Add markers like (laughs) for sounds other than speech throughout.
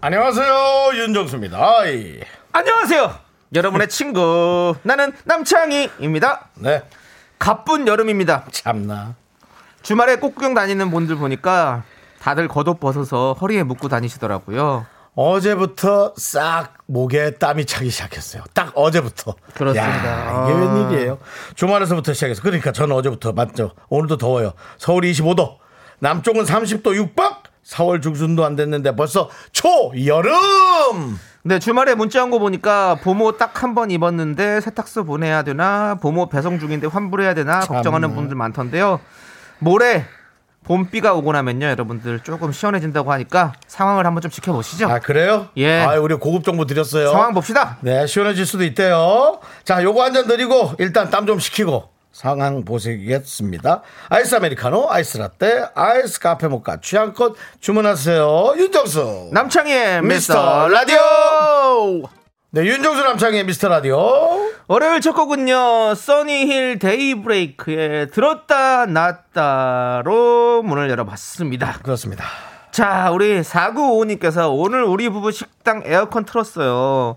안녕하세요 윤정수입니다. 아이. 안녕하세요. 여러분의 친구 나는 남창희입니다. 네 가쁜 여름입니다. 참나. 주말에 꽃구경 다니는 분들 보니까 다들 겉옷 벗어서 허리에 묶고 다니시더라고요. 어제부터 싹 목에 땀이 차기 시작했어요. 딱 어제부터. 그렇습니다. 야, 이게 아. 웬일이에요? 주말에서부터 시작해서. 그러니까 저는 어제부터 맞죠. 오늘도 더워요. 서울이 25도, 남쪽은 30도 육박. 4월 중순도 안 됐는데 벌써 초여름. 네, 주말에 문자 온 거 보니까 보모 딱 한 번 입었는데 세탁소 보내야 되나 보모 배송 중인데 환불해야 되나 걱정하는 분들 많던데요. 모레 봄비가 오고 나면요, 여러분들 조금 시원해진다고 하니까 상황을 한번 좀 지켜보시죠. 아 그래요? 예. 아 우리 고급 정보 드렸어요. 상황 봅시다. 네, 시원해질 수도 있대요. 자, 요거 한 잔 드리고 일단 땀 좀 식히고 상황 보시겠습니다. 아이스 아메리카노, 아이스 라떼, 아이스 카페 모카 취향껏 주문하세요. 윤정수. 남창희의 미스터 라디오. 네, 윤정수 남창희의 미스터 라디오. 월요일 첫 곡은요, 써니힐 데이브레이크의 들었다 놨다로 문을 열어봤습니다. 그렇습니다. 자, 우리 4955님께서 오늘 우리 부부 식당 에어컨 틀었어요.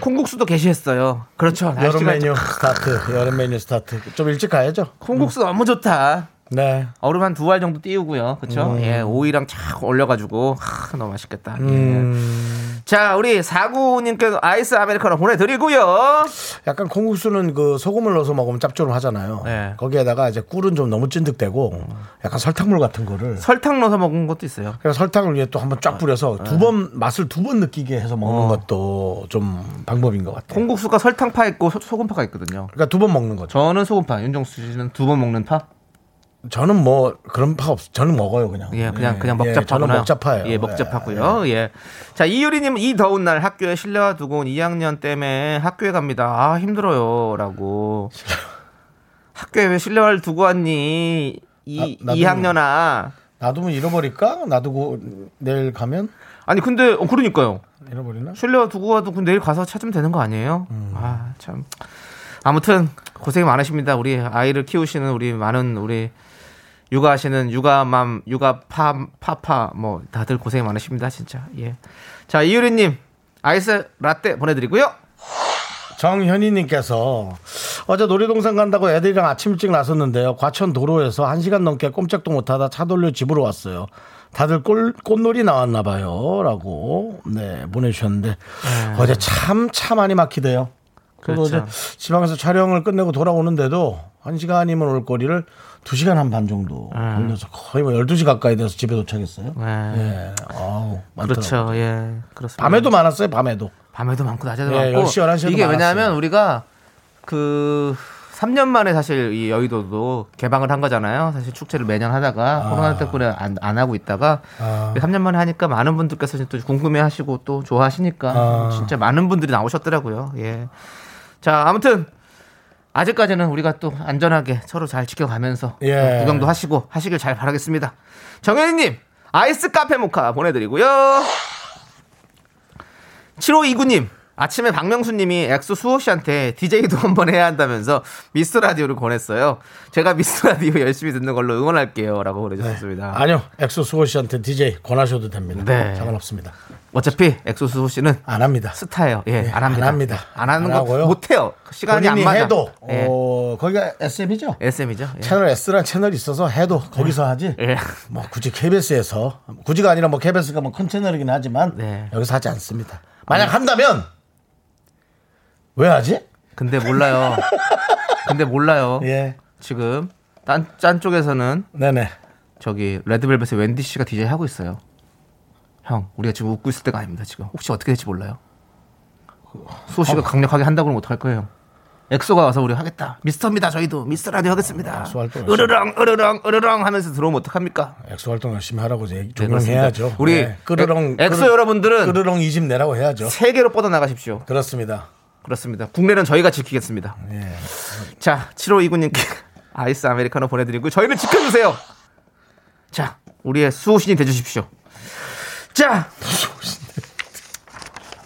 콩국수도 개시했어요. 그렇죠. 여름 메뉴 좀- 스타트. 여름 메뉴 스타트. 좀 일찍 가야죠. 콩국수 너무 좋다. 네. 얼음 한 두 알 정도 띄우고요. 그렇죠? 음. 예, 오이랑 착 올려 가지고 하, 너무 맛있겠다. 예. 자, 우리 4955님께서 아이스 아메리카노 보내 드리고요. 약간 콩국수는 그 소금을 넣어서 먹으면 짭조름하잖아요. 네. 거기에다가 이제 꿀은 좀 너무 찐득대고 약간 설탕물 같은 거를 설탕 넣어서 먹은 것도 있어요. 그래서 설탕을 위에 또 한번 쫙 뿌려서 두 번 맛을 두 번 느끼게 해서 먹는 어. 것도 좀 방법인 것 같아요. 콩국수가 설탕파 있고 소- 소금파가 있거든요. 그러니까 두 번 먹는 거죠. 저는 소금파, 윤정수 씨는 두 번 먹는 파? 저는 뭐 그런 파 없. 저는 먹어요 그냥. 예, 그냥 그냥 예, 먹자파구나. 저는 먹자파예요. 예, 먹자파고요. 예. 자, 이유리님 이 더운 날 학교에 실내화 두고 온 2학년 때문에 학교에 갑니다. 아 힘들어요라고. (laughs) 학교에 왜 실내화를 두고 왔니? 이 나- 나도- 2학년아. 놔두면 잃어버릴까? 놔두고 내일 가면 아니 근데 어, 그러니까요. 잃어버리나? 실내화 두고 와도 그 내일 가서 찾으면 되는 거 아니에요? 아 참. 아무튼 고생 많으십니다. 우리 아이를 키우시는 우리 많은 우리 육아하시는 육아맘, 육아파, 파파 뭐 다들 고생 많으십니다. 진짜. 예. 자 이유리님 아이스 라떼 보내드리고요. 정현희님께서 어제 놀이동산 간다고 애들이랑 아침 일찍 나섰는데요. 과천 도로에서 한 시간 넘게 꼼짝도 못하다 차 돌려 집으로 왔어요. 다들 꽃, 꽃놀이 나왔나 봐요. 라고 네 보내주셨는데 어제 참 차 많이 막히대요. 그리고 그렇죠. 어제 지방에서 촬영을 끝내고 돌아오는데도 한 시간이면 올 거리를 두 시간 한 반 정도 걸려서 거의 뭐 12시 가까이 돼서 집에 도착했어요. 네. 예. 아우. 그렇죠. 예. 그렇습니다. 밤에도 많았어요, 밤에도. 밤에도 많고 낮에도 예, 많고 10시, 11시 에도 이게 왜냐하면 많았어요. 우리가 그 3년 만에 사실 이 여의도도 개방을 한 거잖아요. 사실 축제를 매년 하다가 코로나 때문에 안, 안 하고 있다가 아. 3년 만에 하니까 많은 분들께서 또 궁금해 하시고 또 좋아하시니까 아. 진짜 많은 분들이 나오셨더라고요. 예. 자 아무튼 아직까지는 우리가 또 안전하게 서로 잘 지켜가면서 예. 또 구경도 하시고 하시길 잘 바라겠습니다. 정현희님 아이스 카페 모카 보내드리고요. 7529님 아침에 박명수님이 엑소 수호 씨한테 DJ도 한번 해야 한다면서 미스터 라디오를 권했어요. 제가 미스터 라디오 열심히 듣는 걸로 응원할게요라고 보내주셨습니다. 아니요, 엑소 수호 씨한테 DJ 권하셔도 됩니다. 네. 상관없습니다. 어차피 엑소 수호 씨는 안 합니다. 스타예요. 예, 네, 안 합니다. 안 합니다. 안 하는 안거 하고요. 못해요. 시간이 안 맞아. 해도 예. 어, 거기가 SM이죠. SM이죠. 예. 채널 S라는 채널이 있어서 해도 거기서 하지. 예. 뭐 굳이 KBS에서 굳이가 아니라 뭐 KBS가 뭐 큰 채널이긴 하지만 네. 여기서 하지 않습니다. 만약 한다면 왜 하지? 근데 몰라요. 근데 몰라요. (laughs) 예, 지금 딴, 짠 쪽에서는 네네. 저기 레드벨벳의 웬디 씨가 DJ 하고 있어요. 형, 우리가 지금 웃고 있을 때가 아닙니다. 지금 혹시 어떻게 될지 몰라요. 수호 씨가 강력하게 한다고 그러면 어떡할 거예요? 형? 엑소가 와서 우리 하겠다. 미스터입니다. 저희도 미스터 라디오 하겠습니다. 엑소 활동 으르렁 으르렁 으르렁 하면서 들어오면 어떡합니까? 엑소 활동 열심히 하라고 이제 네, 조명해야죠. 우리 네. 끄르렁 엑- 엑소 끄르- 여러분들은 끄르렁 2집 내라고 해야죠. 세계로 뻗어 나가십시오. 그렇습니다. 그렇습니다. 국내는 저희가 지키겠습니다. 예. 자, 7529님께 (laughs) 아이스 아메리카노 보내드리고 저희를 지켜주세요. 자, 우리의 수호신이 돼주십시오. 자,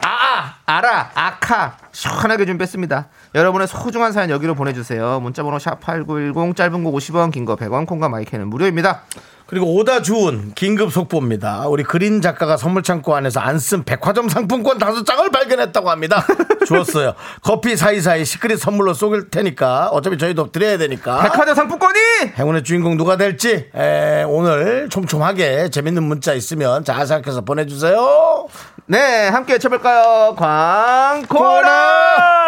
아, 아, 알아, 아카 시원하게 좀 뺐습니다. 여러분의 소중한 사연 여기로 보내주세요. 문자번호 샵 #8910 짧은 거 50원, 긴 거 100원, 콩과 마이크는 무료입니다. 그리고 오다 주운 긴급 속보입니다. 우리 그린 작가가 선물 창고 안에서 안 쓴 백화점 상품권 다섯 장을 발견했다고 합니다. (laughs) 주었어요. 커피 사이사이 secret 선물로 쏘길 테니까 어차피 저희도 드려야 되니까. 백화점 상품권이 행운의 주인공 누가 될지 에, 오늘 촘촘하게 재밌는 문자 있으면 잘 생각해서 보내주세요. 네, 함께 외쳐볼까요? 광고라!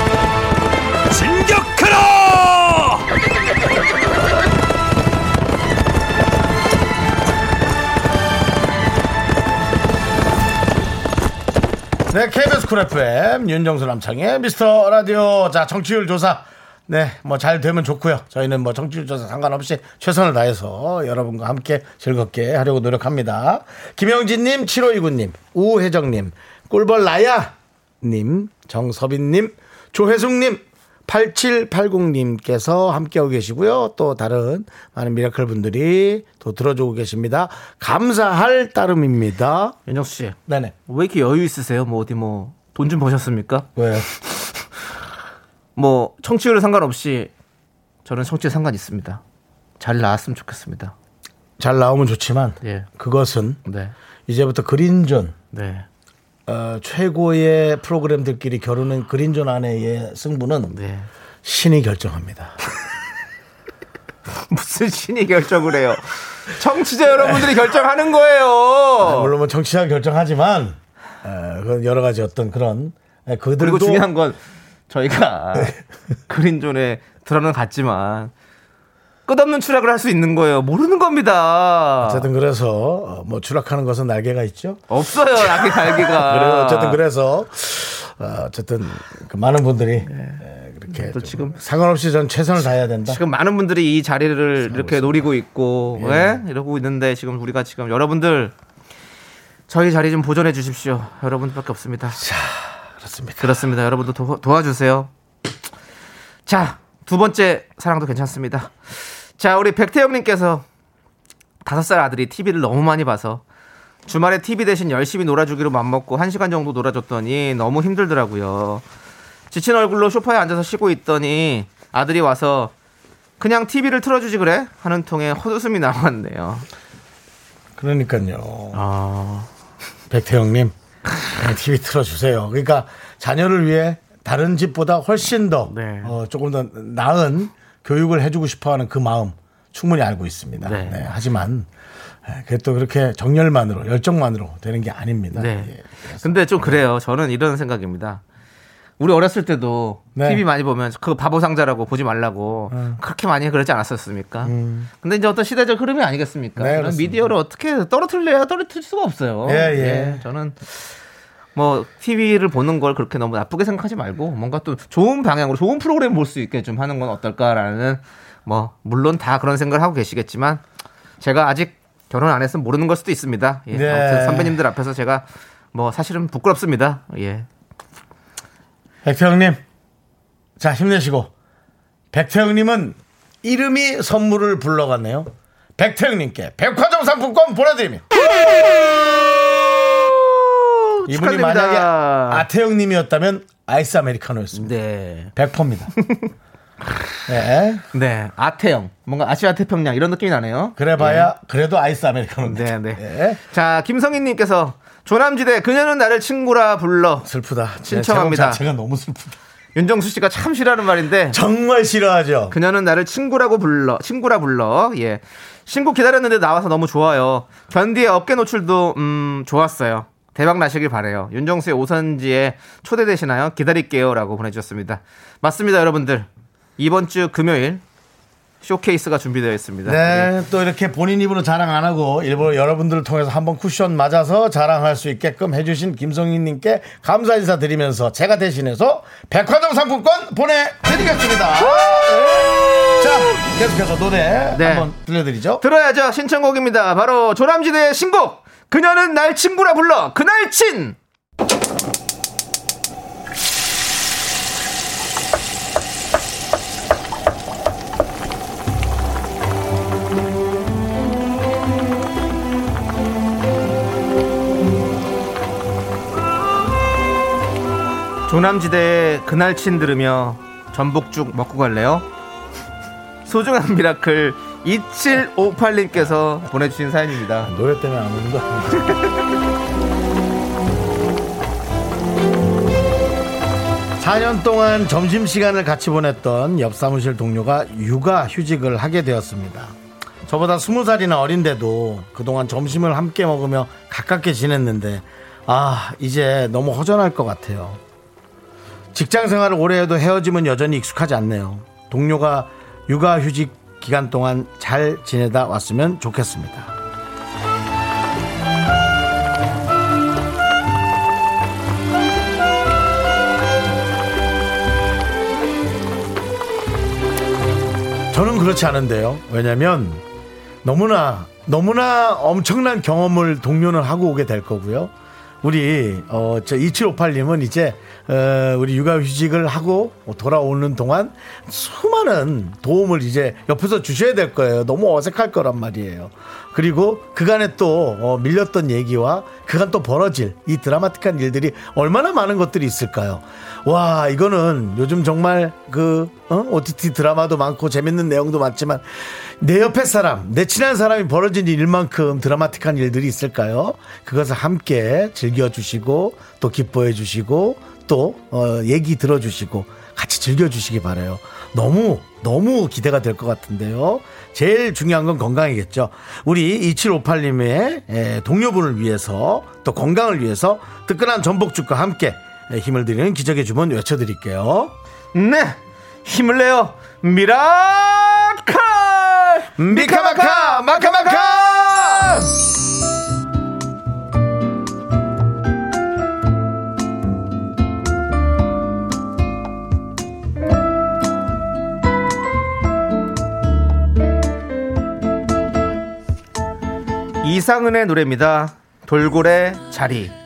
진격하라! 네, KBS 쿨 FM 윤정수 남창의 미스터 라디오 자 정치율 조사 네, 뭐 잘 되면 좋고요. 저희는 뭐 정치율 조사 상관없이 최선을 다해서 여러분과 함께 즐겁게 하려고 노력합니다. 김영진님, 7529님, 우혜정님, 꿀벌 나야님, 정서빈님, 조혜숙님, 8780님께서 함께하고 계시고요. 또 다른 많은 미라클 분들이 또 들어주고 계십니다. 감사할 따름입니다. 윤정수 씨, 네네. 왜 이렇게 여유 있으세요? 뭐 어디 뭐 돈 좀 버셨습니까? 왜요? (laughs) 뭐 청취율 상관없이 저는 청취에 상관 있습니다. 잘 나왔으면 좋겠습니다. 잘 나오면 좋지만 예. 그것은 네. 이제부터 그린존 네. 어, 최고의 프로그램들끼리 겨루는 그린존 안에의 승부는 네. 신이 결정합니다. (laughs) 무슨 신이 결정을 해요? 청취자 여러분들이 결정하는 거예요. 물론 뭐 정치가 결정하지만 어, 여러 가지 어떤 그런 예, 그들도 그리고 중요한 건 저희가 그린존에 들어는 갔지만 끝없는 추락을 할 수 있는 거예요. 모르는 겁니다. 어쨌든 그래서 어, 뭐 추락하는 것은 날개가 있죠. 없어요. 약의 갈기가. (laughs) 그래요. 어쨌든 그래서 어, 어쨌든 그 많은 분들이 예, 그렇게 네. 또좀 지금- 상관없이 전 최선을 다해야 된다. 지금 많은 분들이 이 자리를 이렇게 노리고 있고 예? 이러고 있는데 지금 우리가 지금 여러분들 저희 자리 좀 보존해 주십시오. 여러분들밖에 없습니다. 그렇습니다. 그렇습니다. 여러분도 도, 도와주세요. 자, 두 번째 사랑도 괜찮습니다. 자, 우리 백태영님께서 다섯 살 아들이 TV를 너무 많이 봐서 주말에 TV 대신 열심히 놀아주기로 맘먹고 한 시간 정도 놀아줬더니 너무 힘들더라고요. 지친 얼굴로 소파에 앉아서 쉬고 있더니 아들이 와서 그냥 TV를 틀어주지 그래? 하는 통에 헛웃음이 나왔네요. 그러니까요. 아, 백태영님 TV 틀어주세요. 그러니까 자녀를 위해 다른 집보다 훨씬 더 네. 어, 조금 더 나은 교육을 해주고 싶어하는 그 마음 충분히 알고 있습니다. 네. 네, 하지만 에, 그게 또 그렇게 정열만으로 열정만으로 되는 게 아닙니다. 네. 예. 근데 좀 그래요. 저는 이런 생각입니다. 우리 어렸을 때도 네. TV 많이 보면 그 바보 상자라고 보지 말라고 그렇게 많이 그러지 않았었습니까? 근데 이제 어떤 시대적 흐름이 아니겠습니까? 음. 네. 미디어를 어떻게 떨어뜨려야 떨어뜨릴 수가 없어요. 예, 예. 저는 뭐 TV를 보는 걸 그렇게 너무 나쁘게 생각하지 말고 뭔가 또 좋은 방향으로 좋은 프로그램 볼 수 있게 좀 하는 건 어떨까라는 뭐 물론 다 그런 생각을 하고 계시겠지만 제가 아직 결혼 안 했으면 모르는 걸 수도 있습니다. 예. 네. 아무튼 선배님들 앞에서 제가 뭐 사실은 부끄럽습니다. 예. 백태영님, 자 힘내시고 백태영님은 이름이 선물을 불러갔네요. 백태영님께 백화점 상품권 보내드립니다. (laughs) 이분이 축하드립니다. 만약에 아태영님이었다면 아이스 아메리카노였습니다. 네. 100%입니다. (laughs) 네. 네. 아태영. 뭔가 아시아 태평양 이런 느낌이 나네요. 그래봐야 그래도 아이스 아메리카노인데. 네, 네. 네. 자, 김성희님께서 조남지대 그녀는 나를 친구라 불러 슬프다. 신청합니다. 제목 자체가 너무 슬프다. 윤정수 씨가 참 싫어하는 말인데 정말 싫어하죠. 그녀는 나를 친구라고 불러 친구라 불러 예 신곡 기다렸는데 나와서 너무 좋아요 견디의 어깨 노출도 음 좋았어요 대박 나시길 바래요 윤정수의 오선지에 초대되시나요 기다릴게요라고 보내주셨습니다 맞습니다 여러분들 이번 주 금요일 쇼케이스가 준비되어 있습니다 예. 네, 또 이렇게 본인 입으로 자랑 안 하고 일부러 여러분들을 통해서 한번 쿠션 맞아서 자랑할 수 있게끔 해주신 김성희님께 감사 인사 드리면서 제가 대신해서 백화점 상품권 보내드리겠습니다. 네. 자, 계속해서 노래 네. 한번 들려드리죠. 들어야죠 신청곡입니다 바로 조남지대의 신곡 그녀는 날 친구라 불러 그날 친 조남지대의 그날 친 들으며 전복죽 먹고 갈래요? (laughs) 소중한 미라클 2758님께서 보내주신 사연입니다. 노래 때문에 안 아니에요? 4년 (laughs) 동안 점심시간을 같이 보냈던 옆 사무실 동료가 육아 휴직을 하게 되었습니다. 저보다 20살이나 어린데도 그동안 점심을 함께 먹으며 가깝게 지냈는데 아 이제 너무 허전할 것 같아요. 직장 생활을 오래 해도 헤어짐은 여전히 익숙하지 않네요. 동료가 육아 휴직 기간 동안 잘 지내다 왔으면 좋겠습니다. 저는 그렇지 않은데요. 왜냐면 너무나 너무나 엄청난 경험을 동료는 하고 오게 될 거고요. 우리 어 저 2758님은 이제 어, 우리 육아휴직을 하고 돌아오는 동안 수많은 도움을 이제 옆에서 주셔야 될 거예요. 너무 어색할 거란 말이에요. 그리고 그간에 또 어, 밀렸던 얘기와 그간 또 벌어질 이 드라마틱한 일들이 얼마나 많은 것들이 있을까요? 와 이거는 요즘 정말 그 어? OTT 드라마도 많고 재밌는 내용도 많지만 내 옆에 사람, 내 친한 사람이 벌어진 일만큼 드라마틱한 일들이 있을까요? 그것을 함께 즐겨주시고 또 기뻐해 주시고 또 어, 얘기 들어주시고 같이 즐겨주시기 바래요. 너무 너무 기대가 될 것 같은데요. 제일 중요한 건 건강이겠죠. 우리 2758님의 동료분을 위해서 또 건강을 위해서 뜨끈한 전복죽과 함께 에, 힘을 드리는 기적의 주문 외쳐드릴게요. 네, 힘을 내요, 미라클! 미카마카 마카마카 이상은의 노래입니다. 돌고래 자리.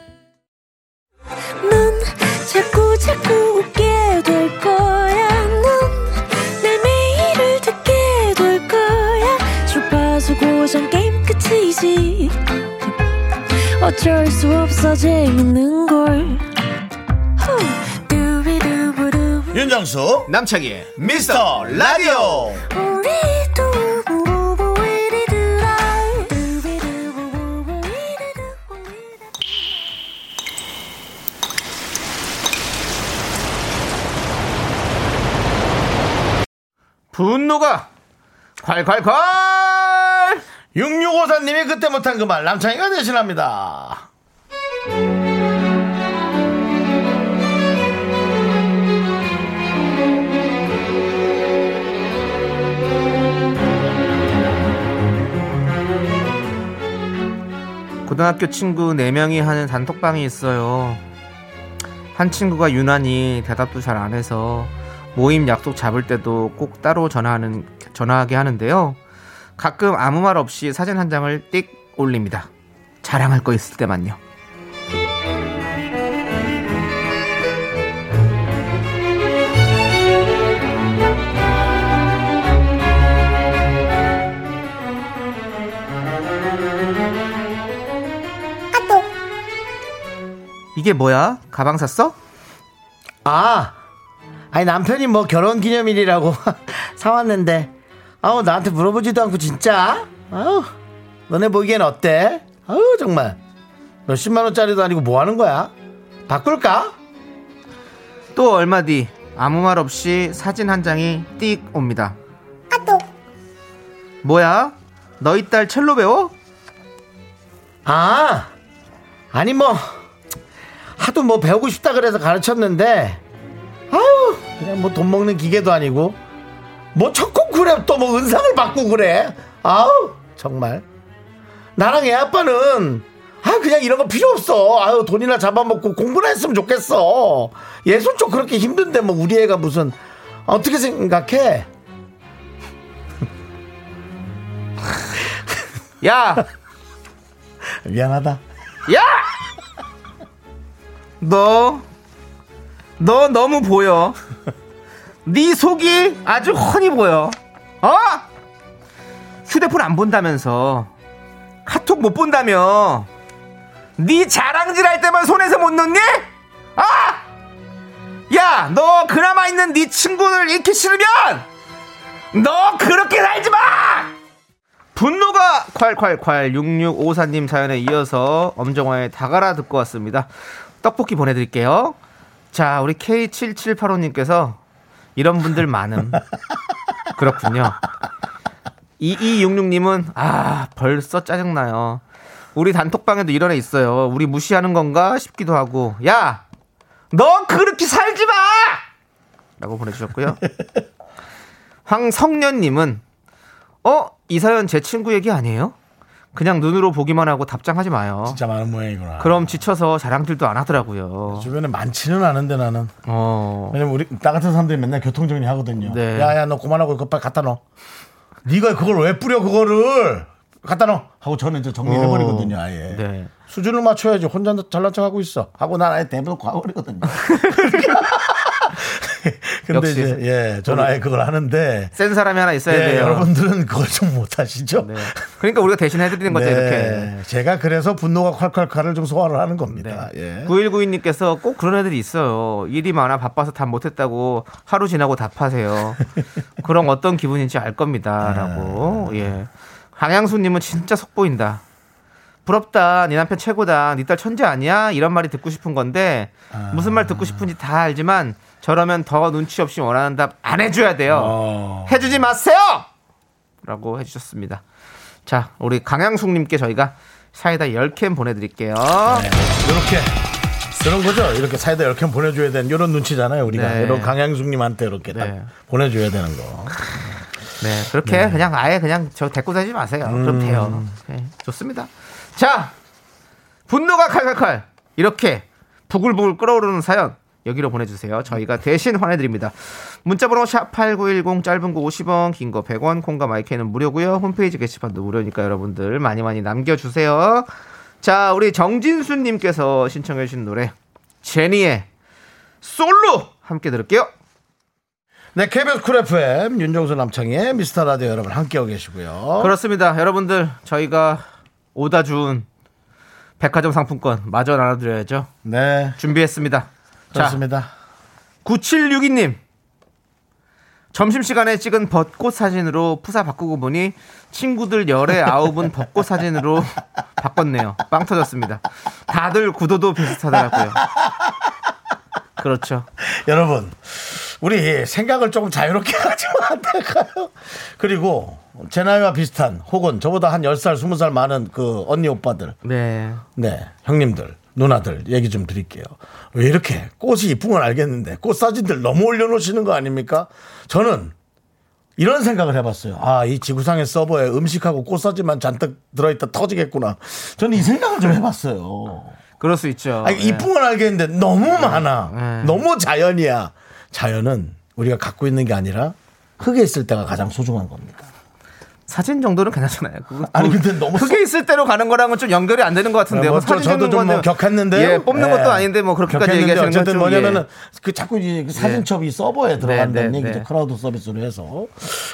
어쩔 수 없어 재밌는 걸. 윤정수 남창희의 미스터 라디오. 분노가 콸콸콸! 6654님이 그때 못한 그 말 남창이가 대신합니다. 고등학교 친구 4명이 하는 단톡방이 있어요. 한 친구가 유난히 대답도 잘 안 해서 모임 약속 잡을 때도 꼭 따로 전화하는, 전화하게 하는데요. 가끔 아무 말 없이 사진 한 장을 띡 올립니다. 자랑할 거 있을 때만요. 이게 뭐야? 가방 샀어? 아, 아니 남편이 뭐 결혼 기념일이라고 (laughs) 사왔는데, 아우 나한테 물어보지도 않고 진짜, 아우 너네 보기엔 어때? 아우 정말 몇십만 원짜리도 아니고 뭐 하는 거야? 바꿀까? 또 얼마 뒤 아무 말 없이 사진 한 장이 띡 옵니다. 뭐야? 너희 딸 첼로 배워? 아, 아니 뭐 하도 뭐 배우고 싶다 그래서 가르쳤는데 아우 그냥 뭐 돈 먹는 기계도 아니고 뭐 첫 곡 그래 또 뭐 은상을 받고 그래 아우 정말 나랑 애 아빠는 아 그냥 이런 거 필요 없어 아유 돈이나 잡아먹고 공부나 했으면 좋겠어 예술 쪽 그렇게 힘든데 뭐 우리 애가 무슨 어떻게 생각해 (laughs) 야! 미안하다 야! 너, 너 너무 보여. 네 속이 아주 훤히 보여. 어? 휴대폰 안 본다면서. 카톡 못 본다며. 네 자랑질 할 때만 손에서 못 놓니? 아! 야, 너 그나마 있는 네 친구를 잃기 싫으면 너 그렇게 살지 마! 분노가 콸콸콸 6654님 사연에 이어서 엄정화의 다가라 듣고 왔습니다. 떡볶이 보내드릴게요. 자, 우리 K7785님께서 이런 분들 많음. (laughs) 그렇군요. 2266님은 아 벌써 짜증나요. 우리 단톡방에도 이런 애 있어요. 우리 무시하는 건가 싶기도 하고 야, 너 그렇게 살지 마! 라고 보내주셨고요. (laughs) 황성년님은 어? 이 사연 제 친구 얘기 아니에요? 그냥 눈으로 보기만 하고 답장하지 마요. 진짜 많은 모양이구나 그럼 지쳐서 자랑질도 안 하더라고요. 주변에 많지는 않은데 나는 어. 왜냐면 우리 나 같은 사람들이 맨날 교통정리 하거든요. 네. 야야 너 그만하고 그거 빨리 갖다 넣어. 네가 그걸 왜 뿌려 그거를 갖다 넣어 하고 저는 이제 정리를 어. 해버리거든요. 아예 네. 수준을 맞춰야지 혼자 잘난 척하고 있어 하고 난 아예 대부분 과거리거든요. (laughs) 근데 역시 이제 예 저는 아예 그걸 하는데 센 사람이 하나 있어야 예, 돼요. 여러분들은 그걸 좀 못하시죠. 네. 그러니까 우리가 대신 해드리는 거죠, 이렇게. 네, 제가 그래서 분노가 콸콸콸을 좀 소화를 하는 겁니다. 네. 예. 9192님께서 꼭 그런 애들이 있어요. 일이 많아 바빠서 답 못했다고 하루 지나고 답하세요. 그럼 어떤 기분인지 알 겁니다. 라고. 아. 예. 강양수님은 진짜 속 보인다. 부럽다. 네 남편 최고다. 네 딸 천재 아니야? 이런 말이 듣고 싶은 건데 무슨 말 듣고 싶은지 다 알지만 저러면 더 눈치 없이 원하는 답 안 해줘야 돼요. 어. 해주지 마세요! 라고 해주셨습니다. 자, 우리 강양숙님께 저희가 사이다 10캔 보내드릴게요. 이렇게 그런 거죠. 이렇게 사이다 10캔 보내줘야 되는 이런 눈치잖아요. 우리가 네. 이런 강양숙님한테 이렇게 딱 네. 보내줘야 되는 거. 네, 그렇게 그냥 아예 그냥 저 데리고 다니지 마세요. 그럼 돼요. 네, 좋습니다. 자, 분노가 칼칼칼 이렇게 부글부글 끓어오르는 사연 여기로 보내주세요. 저희가 대신 화내드립니다. 문자번호 샵 #8910 짧은 거 50원, 긴 거 100원, 콩과 마이크는 무료고요. 홈페이지 게시판도 무료니까 여러분들 많이 많이 남겨주세요. 자, 우리 정진수님께서 신청해주신 노래 제니의 솔로 함께 들을게요. 네, KBS 쿨 FM 윤정수 남창희의 미스터 라디오 여러분 함께하고 계시고요. 그렇습니다. 여러분들 저희가 오다 준 백화점 상품권 마저 나눠드려야죠. 네, 준비했습니다. 자, 그렇습니다. 9762님. 점심시간에 찍은 벚꽃 사진으로 푸사 바꾸고 보니 친구들 열에 아홉은 벚꽃 사진으로 (laughs) 바꿨네요. 빵 터졌습니다. 다들 구도도 비슷하더라고요. 그렇죠. 여러분, 우리 생각을 조금 자유롭게 가지면 안 될까요? 그리고 제 나이와 비슷한 혹은 저보다 한 10살, 20살 많은 그 언니 오빠들, 네. 네, 형님들, 누나들 얘기 좀 드릴게요. 왜 이렇게 꽃이 이쁜 건 알겠는데 꽃 사진들 너무 올려놓으시는 거 아닙니까? 저는 이런 생각을 해봤어요. 아, 이 지구상의 서버에 음식하고 꽃 사진만 잔뜩 들어있다 터지겠구나. 저는 이 생각을 좀 해봤어요. 그럴 수 있죠. 아니, 네. 이쁜 건 알겠는데 너무 많아. 네. 너무 자연이야. 자연은 우리가 갖고 있는 게 아니라 흙에 있을 때가 가장 소중한 겁니다. 사진 정도는 괜찮잖아요. 그거 (laughs) 아니, 그 근데 너무 흙에 있을 때로 가는 거랑은 좀 연결이 안 되는 것 같은데요. 뭐뭐 저, 사진 저도 찍는 좀뭐 거는 격했는데요. 예, 뽑는 예. 것도 아닌데 뭐 그렇게까지 격했는데 얘기하시는 어쨌든 뭐냐면은 예. 그 자꾸 이제 그 사진첩이 서버에 들어간다는 네, 네, 얘기죠. 네. 클라우드 서비스로 해서.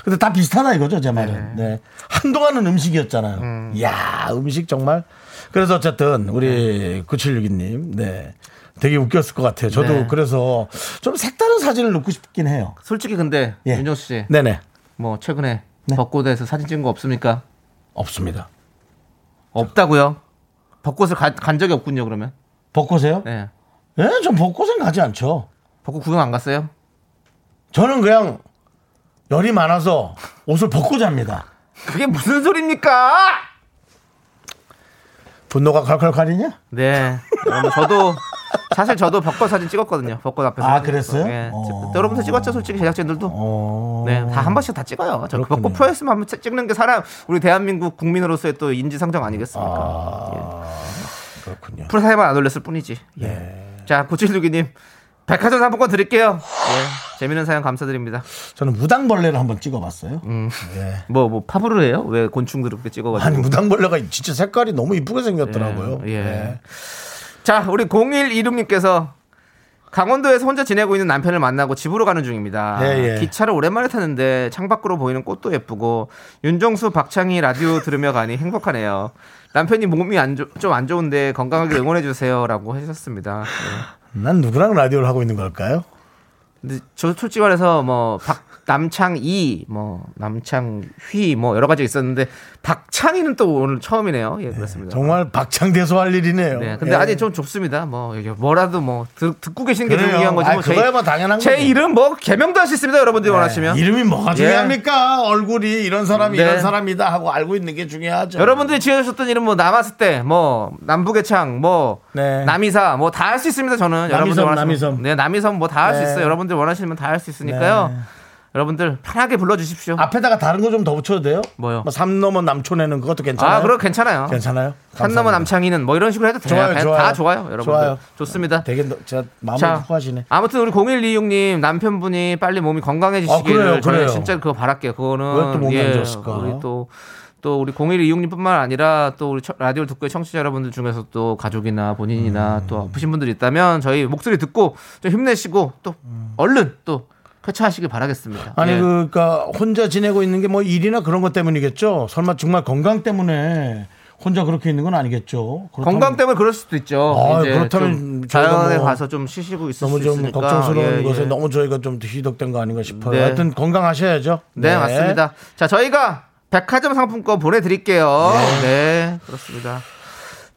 근데 다 비슷하다 이거죠, 제 말은. 네. 한동안은 음식이었잖아요. 이야, 음식 정말. 그래서 어쨌든 우리 9762님, 네. 되게 웃겼을 것 같아요. 저도 네. 그래서 좀 색다른 사진을 넣고 싶긴 해요. 솔직히 근데 예. 윤정수 씨, 네네. 뭐 최근에 네. 벚꽃에서 사진 찍은 거 없습니까? 없습니다. 없다고요? 벚꽃을 가- 간 적이 없군요. 그러면. 벚꽃에요? 네. 예, 전 벚꽃은 가지 않죠. 벚꽃 구경 안 갔어요? 저는 그냥 열이 많아서 옷을 벗고 잡니다. 그게 무슨 소리입니까? 분노가 가리냐? 네. 저도 사실 저도 벚꽃 사진 찍었거든요. 벚꽃 앞에서. 아, 그랬어요? 예. 어. 여러분들 찍었죠, 솔직히 제작진들도. 어. 네, 다 한 번씩 다 찍어요. 저 그렇군요. 벚꽃 프로였으면 한번 찍는 게 사람 우리 대한민국 국민으로서의 또 인지상정 아니겠습니까? 아, 그렇군요. 프로사에만 안 올렸을 뿐이지. 예. 네. 자, 9762님. 백화점 상품권 드릴게요. 예. 재밌는 사연 감사드립니다. 저는 무당벌레를 한번 찍어봤어요. 예. 뭐, 뭐, 파브를 해요? 왜 곤충들을 그렇게 찍어가지고. 아니 무당벌레가 진짜 색깔이 너무 이쁘게 생겼더라고요. 예. 예. 네. 자, 우리 0126님께서 강원도에서 혼자 지내고 있는 남편을 만나고 집으로 가는 중입니다. 예, 예. 기차를 오랜만에 탔는데 창밖으로 보이는 꽃도 예쁘고 윤정수 박창희 라디오 들으며 가니 행복하네요. 남편이 몸이 좀안 좋은데 건강하게 응원해 주세요라고 하셨습니다. 예. 난 누구랑 라디오를 하고 있는 걸까요? 근데 저 솔직히 말해서 뭐 박, 남창희, 뭐 남창휘 뭐 여러 가지 있었는데 박창희는 또 오늘 처음이네요. 예, 그렇습니다. 정말 박창대소할 일이네요. 네, 근데 예. 아직 좀 좁습니다. 뭐 이게 뭐라도 뭐 듣, 듣고 계신 게. 중요한 거지. 뭐 제, 그거야 뭐 당연한 제 거죠. 이름 뭐 개명도 할 수 있습니다. 여러분들이 원하시면. 이름이 뭐가 예. 중요합니까? 얼굴이 이런 사람이 네. 이런 사람이다 하고 알고 있는 게 중요하죠. 여러분들이 지어주셨던 이름 뭐 남았을 때, 뭐 남북의 창, 뭐 네. 남이사, 뭐 다 할 수 있습니다. 저는 남이섬, 여러분들 원하시면. 남이섬. 네, 남이섬 뭐 다 할수 네. 있어요. 여러분들 원하시면 다 할 수 있으니까요. 네. 여러분들 편하게 불러주십시오. 앞에다가 다른 거 좀 더 붙여도 돼요? 뭐요? 산 넘어 남촌에는 그것도 괜찮아요. 아, 그럼 괜찮아요. 괜찮아요. 산 넘어. 남창희는 뭐 이런 식으로 해도 돼요. 좋아요, 다- 좋아요. 다 좋아요, 여러분들. 좋아요. 좋습니다. 되게 너- 제가 마음을 자, 후하시네. 아무튼 우리 0126님 남편분이 빨리 몸이 건강해지시기를 아, 그래요, 그래요. 진짜 그거 바랄게요. 그거는 예, 왜또 몸이 안 좋았을까? 우리 또. 또 우리 0126님뿐만 아니라 또 우리 처- 라디오를 듣고 청취자 여러분들 중에서 또 가족이나 본인이나 음. 또 아프신 분들이 있다면 저희 목소리 듣고 좀 힘내시고 또 얼른 또 쾌차하시길 바라겠습니다. 아니 예. 그러니까 혼자 지내고 있는 게 뭐 일이나 그런 것 때문이겠죠. 설마 정말 건강 때문에 혼자 그렇게 있는 건 아니겠죠. 건강 때문에 그럴 수도 있죠. 아, 그렇다면 자연에 뭐 가서 좀 쉬시고 있을 너무 좀 있으니까 걱정스러운 예, 것에 예. 너무 저희가 좀 희덕된 거 아닌가 싶어요. 네. 하여튼 건강하셔야죠. 네, 맞습니다. 자, 저희가 백화점 상품권 보내드릴게요. 네. 그렇습니다.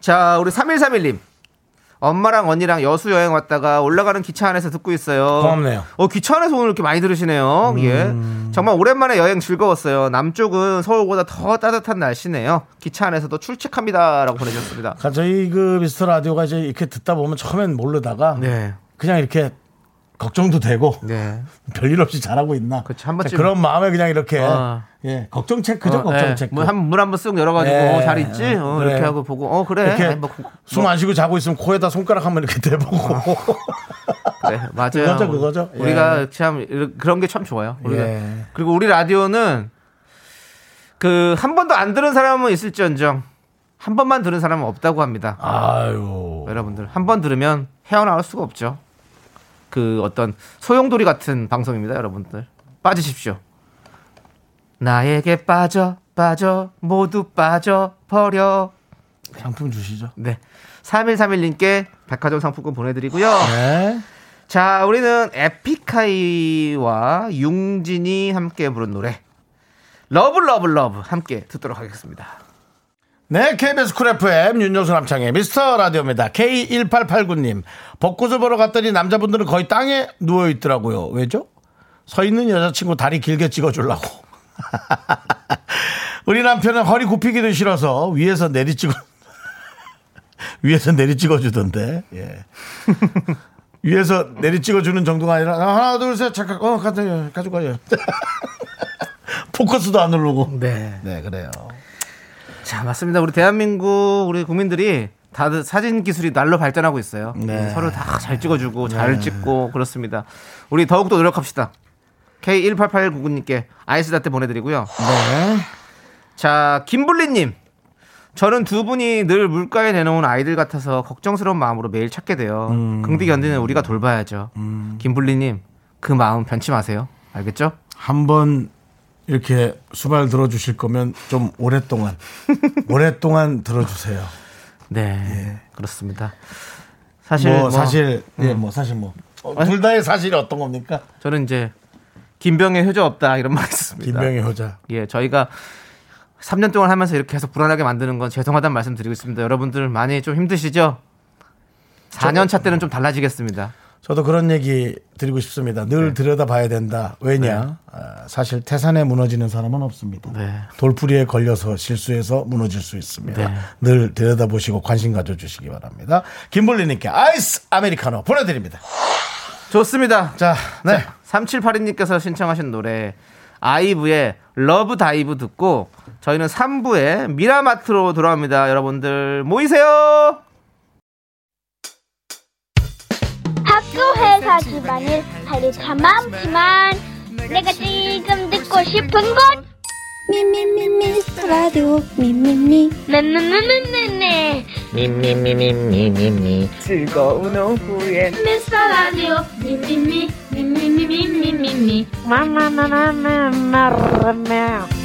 자, 우리 3131님. 엄마랑 언니랑 여수 여행 왔다가 올라가는 기차 안에서 듣고 있어요. 고맙네요. 어, 기차 안에서 오늘 이렇게 많이 들으시네요. 예. 정말 오랜만에 여행 즐거웠어요. 남쪽은 서울보다 더 따뜻한 날씨네요. 기차 안에서도 출첵합니다. 라고 보내주셨습니다. 그러니까 저희 그 미스터 라디오가 이제 이렇게 듣다 보면 처음엔 모르다가 네. 그냥 이렇게 걱정도 되고 네. (laughs) 별일 없이 잘하고 있나. 그치, 한 번쯤- 그런 마음에 그냥 이렇게 어. 예 걱정 체크죠 어, 걱정 예. 체크. 문 한, 문 한번 쓱 열어가지고, 예. 어, 잘 있지? 어, 그래. 이렇게 하고 보고, 어, 그래. 이렇게 뭐, 구- 숨안 쉬고 자고 있으면 코에다 손가락 한번 이렇게 대보고 그래, (laughs) 맞아요. 그거죠, 그거죠. 우리가 예. 참 그런 게 참 좋아요. 우리가 예. 그리고 우리 라디오는 그 한 번도 안 들은 사람은 있을지언정 한 번만 들은 사람은 없다고 합니다. 아유 여러분들 한 번 들으면 헤어나올 수가 없죠. 그 어떤 소용돌이 같은 방송입니다, 여러분들. 빠지십시오. 나에게 빠져 빠져 모두 빠져 버려. 상품 주시죠. 네. 3131님께 백화점 상품권 보내드리고요. 네. 자, 우리는 에픽하이와 융진이 함께 부른 노래 Love Love Love 함께 듣도록 하겠습니다. 네, KBS 쿨 FM 윤정수 남창희의 미스터 라디오입니다. K1889님, 벚꽃을 보러 갔더니 남자분들은 거의 땅에 누워 있더라고요. 왜죠? 서 있는 여자친구 다리 길게 찍어주려고. (laughs) 우리 남편은 허리 굽히기도 싫어서 위에서 내리 찍어, (laughs) 위에서 내리 찍어주던데, 예. (laughs) 위에서 내리 찍어주는 정도가 아니라, 하나, 둘, 셋, 잠깐, 어, 가져, 가져가요. 포커스도 안 누르고. 네. 네, 그래요. 자, 맞습니다. 우리 대한민국 우리 국민들이 다들 사진 기술이 날로 발전하고 있어요. 네. 서로 다 잘 찍어주고 잘 찍고 그렇습니다. 우리 더욱더 노력합시다. K18899님께 아이스 라떼 보내드리고요. 네. 자, 김블리님. 저는 두 분이 늘 물가에 내놓은 아이들 같아서 걱정스러운 마음으로 매일 찾게 돼요. 긍디 견디는 우리가 돌봐야죠. 김블리님, 그 마음 변치 마세요. 알겠죠? 한번 이렇게 수발 들어주실 거면 좀 오랫동안 (laughs) 오랫동안 들어주세요. 네, 그렇습니다. 사실 뭐, 뭐 사실 예뭐 사실 뭐 둘 다의 사실이 어떤 겁니까? 저는 이제 김병의 효자 없다 이런 말 했습니다. 김병희 효자. 예, 저희가 3년 동안 하면서 이렇게 계속 불안하게 만드는 건 죄송하다는 말씀 드리고 있습니다. 여러분들 많이 좀 힘드시죠? 4년 차 때는 좀 달라지겠습니다. 저도 그런 얘기 드리고 싶습니다. 늘 들여다봐야 된다. 왜냐? 아, 사실 태산에 무너지는 사람은 없습니다. 네. 돌풀이에 걸려서 실수해서 무너질 수 있습니다. 네. 늘 들여다보시고 관심 가져주시기 바랍니다. 김볼리님께 아이스 아메리카노 보내드립니다. 좋습니다. 자, 네. 3782님께서 신청하신 노래 아이브의 Love Dive 듣고 저희는 3부에 미라마트로 돌아옵니다. 여러분들 모이세요. 학교 회사 집안일 할 일 참 많지만 내가 지금 듣고 싶은 건 미미미 미스터 라디오 미미미 네네네네네 미미미미미미미 즐거운 오후에 미스터 라디오 미미미 미미미미미미미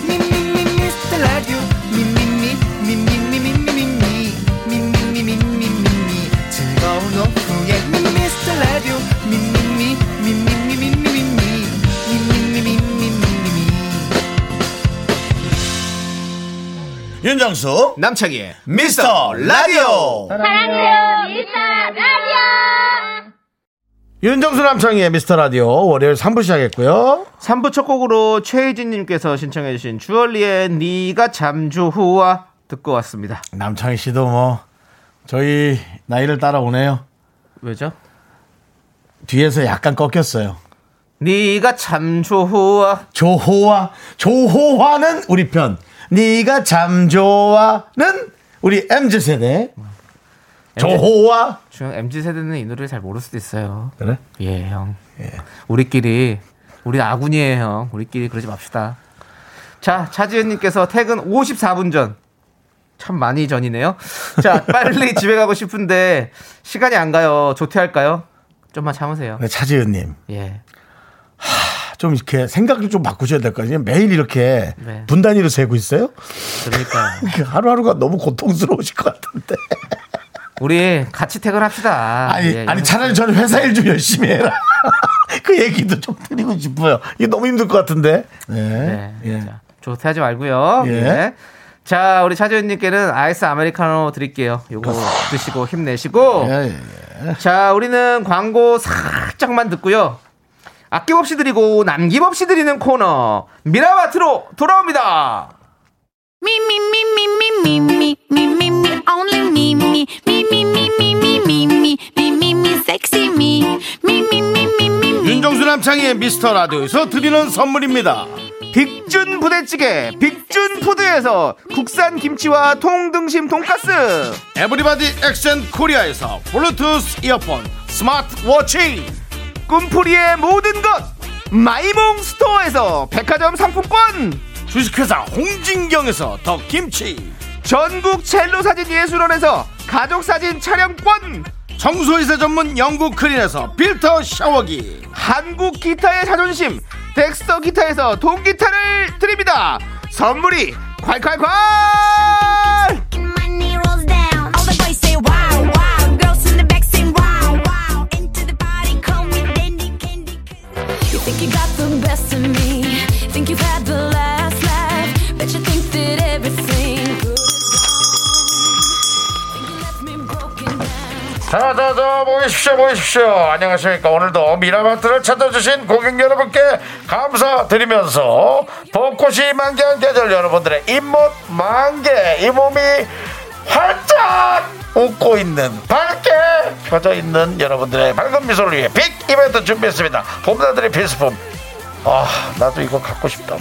미미미 미스터 라디오 윤정수 남창희의 미스터 라디오 사랑해요 미스터 라디오 윤정수 남창희의 미스터 라디오 월요일 3부 시작했고요. 3부 첫 곡으로 최혜진님께서 신청해주신 주얼리의 니가 참 좋아 듣고 왔습니다. 남창희 씨도 뭐 저희 나이를 따라오네요. 왜죠? 뒤에서 약간 꺾였어요. 니가 참 좋아 조호와 조호화는 우리 편. 네가 참 좋아는 우리 MZ 세대. 조호화 중요 MZ 세대는 이 노래를 잘 모를 수도 있어요. 그래? 예, 형. 우리끼리 우리 아군이에요, 형. 우리끼리 그러지 맙시다. 자, 차지은님께서 퇴근 54분 전. 참 많이 전이네요. 자, 빨리 집에 가고 싶은데 시간이 안 가요. 조퇴할까요? 좀만 참으세요. 네, 차지은님 예. 좀 이렇게 생각을 좀 바꾸셔야 될 거 아니에요. 매일 이렇게 네. 분 단위로 세고 있어요? 그러니까요. (laughs) 그 하루하루가 너무 고통스러우실 것 같은데. 우리 같이 퇴근합시다. 아니, 예, 아니 영- 차라리 저는 회사 일 좀 열심히 해라. (laughs) 그 얘기도 좀 드리고 싶어요. 이게 너무 힘들 것 같은데. 네. 네. 예. 자, 조퇴하지 말고요. 예. 예. 자, 우리 차지은님께는 아이스 아메리카노 드릴게요. 요거 드시고 힘내시고. 예, 예. 자, 우리는 광고 살짝만 듣고요. 아낌없이 드리고 남김없이 드리는 코너 미라마트로 돌아옵니다. Me, only me, me, me, me, me, me. 윤정수 남창희의 미스터 라디오에서 드리는 선물입니다. 빅준 부대찌개 빅준푸드에서 국산 김치와 통등심 돈가스. 에브리바디 엑센 코리아에서 블루투스 이어폰 스마트워치. 꿈풀이의 모든 것 마이몽 스토어에서 백화점 상품권. 주식회사 홍진경에서 더 김치. 전국 첼로 사진 예술원에서 가족 사진 촬영권. 청소이사 전문 영구크린에서 필터 샤워기. 한국 기타의 자존심 덱스터 기타에서 통기타를 드립니다. 선물이 콸콸콸! Think you got the best of me. Think you've had 자 자 자 모이십시오 모이십시오. 안녕하십니까. 오늘도 미라마트를 찾아주신 고객 여러분께 감사드리면서 벚꽃이 만개한 계절 여러분들의 잇몸 만개 이 몸이 활짝 웃고 있는 밝게 펴져 있는 여러분들의 밝은 미소를 위해 빅 이벤트 준비했습니다. 봄나들의 필수품. 아 나도 이거 갖고 싶다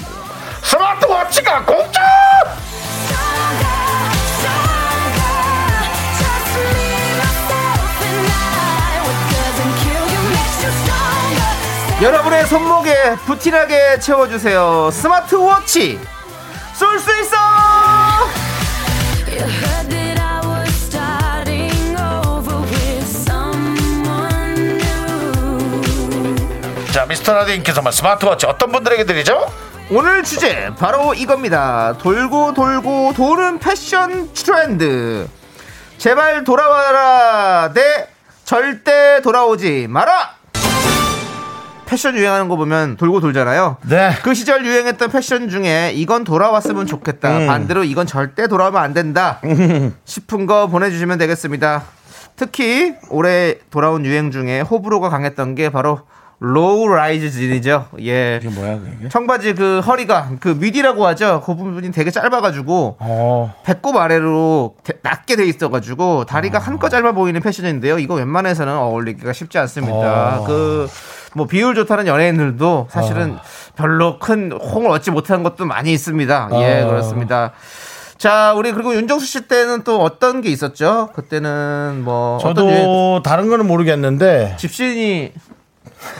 스마트워치가 공짜 여러분의 손목에 부티나게 채워주세요 스마트워치 쏠 수 있어. 자 미스터 선물 스마트워치 어떤 분들에게 드리죠? 오늘 주제 바로 이겁니다. 돌고 돌고 도는 패션 트렌드. 제발 돌아와라 대 절대 돌아오지 마라. 패션 유행하는 거 보면 돌고 돌잖아요. 네. 그 시절 유행했던 패션 중에 이건 돌아왔으면 좋겠다. 음. 반대로 이건 절대 돌아오면 안 된다. (laughs) 싶은 거 보내주시면 되겠습니다. 특히 올해 돌아온 유행 중에 호불호가 강했던 게 바로 low-rise 진이죠. 예. 이게 뭐야 그게? 청바지 그 허리가 그 밑위라고 하죠. 그 부분이 되게 짧아가지고 어. 배꼽 아래로 대- 낮게 돼 있어가지고 다리가 한껏 짧아 보이는 패션인데요. 이거 웬만해서는 어울리기가 쉽지 않습니다. 어. 그뭐 비율 좋다는 연예인들도 사실은 별로 큰 호응을 얻지 못한 것도 많이 있습니다. 예, 어. 그렇습니다. 자, 우리 그리고 윤정수 씨 때는 또 어떤 게 있었죠? 그때는 뭐 어떤 유행- 저도 다른 거는 모르겠는데 집신이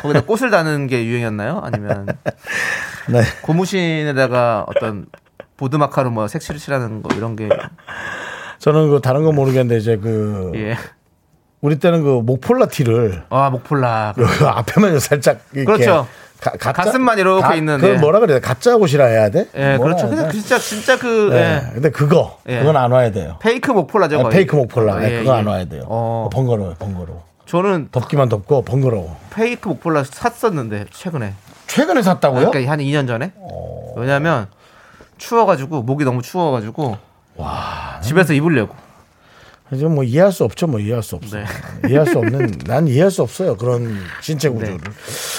거기다 꽃을 다는 게 유행이었나요? 아니면 (laughs) 네. 고무신에다가 어떤 보드마카로 뭐 색칠을 칠하는 거 이런 게 저는 그 다른 건 모르겠는데 이제 그 예. 우리 때는 그 목폴라 티를 아 목폴라. 그 (laughs) 앞에만 살짝 이렇게 그렇죠. 가, 가짜- 가슴만 이렇게 가- 있는, 그걸 예. 뭐라 그래야 돼? 가짜 옷이라 해야 돼? 예, 그렇죠. 근데 돼? 진짜 진짜 그 네. 예. 근데 그거 예. 그건 안 와야 돼요. 페이크 목폴라죠. 아. 페이크 목폴라 예, 예, 그거 예. 안 와야 돼요. 어. 번거로워 번거로워. 저는 덥기만 덥고 번거로워. 페이크 목폴라 샀었는데 최근에. 최근에 샀다고요? 그러니까 한 2년 전에. 어. 왜냐면 추워가지고 목이 너무 추워가지고 집에서 입으려고. 이제 뭐 이해할 수 없죠. 뭐 이해할 수 없어. 네. 이해할 수 없는 난 이해할 수 없어요. 그런 신체 구조를.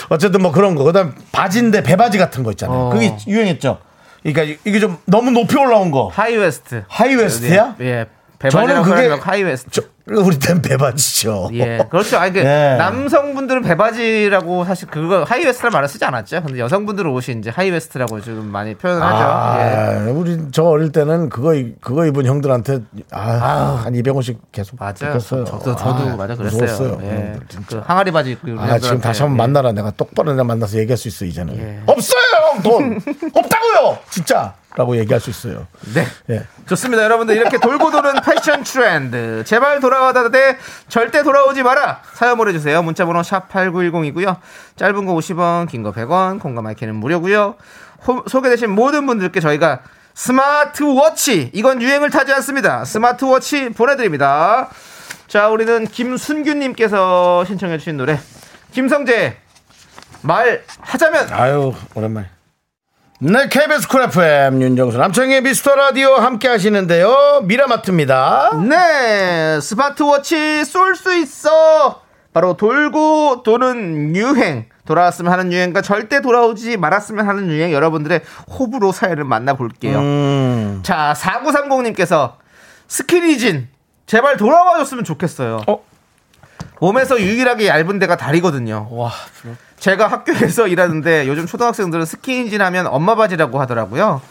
어쨌든 뭐 그런 거. 그다음 바지인데 배바지 같은 거 있잖아요. 어. 그게 유행했죠. 그러니까 이게 좀 너무 높이 올라온 거. 하이웨스트. 하이웨스트야? 예. 예. 저는 배바지라고 그게- 하면 high waist. 저, 우리 땐 배바지죠. 예, 그렇죠. 아니, 그 예. 남성분들은 배바지라고 사실 그거 high waist라는 말을 쓰지 않았죠. 근데 여성분들은 옷이 이제 high waist라고 지금 많이 표현을 하죠. 예. 아, 우리 저 어릴 때는 그거 입- 그거 입은 형들한테 아, 한 200원씩 계속 맞아요. 뺏겼어요. 저도 저도 아, 맞아 그랬어요. 무서웠어요. 예. 형들 진짜. 그 항아리 바지 입고 우리 아, 지금 다시. 한번 예. 만나라. 내가 똑바로 내가 만나서 얘기할 수 있어, 이제는. 예. 없어요, 형! 돈! (laughs) 없다고요! 진짜! 라고 얘기할 수 있어요. 네. 예. 좋습니다. 여러분들 이렇게 돌고 도는 (laughs) 패션 트렌드. 제발 돌아와다 돼. 절대 돌아오지 마라. 사연 보내주세요. 문자번호 샵 8910이고요. 짧은 거 50원, 긴 거 100원, 공감 마이크는 무료고요. 호- 소개되신 모든 분들께 저희가 스마트워치 이건 유행을 타지 않습니다. 스마트워치 보내드립니다. 자, 우리는 김순규님께서 신청해주신 노래 김성재 말 하자면 아유, 오랜만에. 네, KBS 쿨 FM 윤정수 남창희의 미스터 라디오 함께 하시는데요. 미라마트입니다. 네, 스마트워치 쏠 수 있어. 바로 돌고 도는 유행. 돌아왔으면 하는 유행과 절대 돌아오지 말았으면 하는 유행. 여러분들의 호불호 사연을 만나볼게요. 음. 자, 4930님께서 스키니진. 제발 돌아와줬으면 좋겠어요. 어? 몸에서 유일하게 얇은 데가 다리거든요. 와, 제가 학교에서 (laughs) 일하는데 요즘 초등학생들은 스키니진 하면 엄마 바지라고 하더라고요.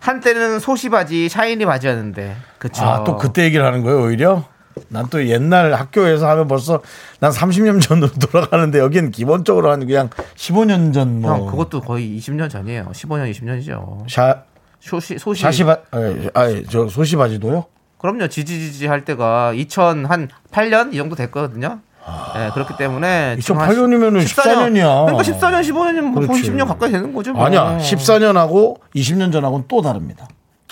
한때는 소시 바지, 샤이니 바지였는데. 그쵸. 아, 또 그때 얘기를 하는 거예요, 오히려? 난 또 옛날 학교에서 하면 벌써 난 30년 전으로 (laughs) 돌아가는데 여기는 기본적으로 한 그냥 15년 전 뭐. 형, 그것도 거의 20년 전이에요. 15년, 20년이죠. 샤, 소시, 소시. 샤시바, 아니, 아니, 저 소시 바지도요? 그럼요. 지지지지 할 때가 2000한 8년 이 정도 됐거든요. 네, 그렇기 때문에. 지금 한 2008년이면은 14년. 14년이야. 그러니까 14년, 15년이면 뭐 거의 그렇지. 10년 가까이 되는 거죠. 뭐. 아니야, 14년하고 20년 전하고는 또 다릅니다.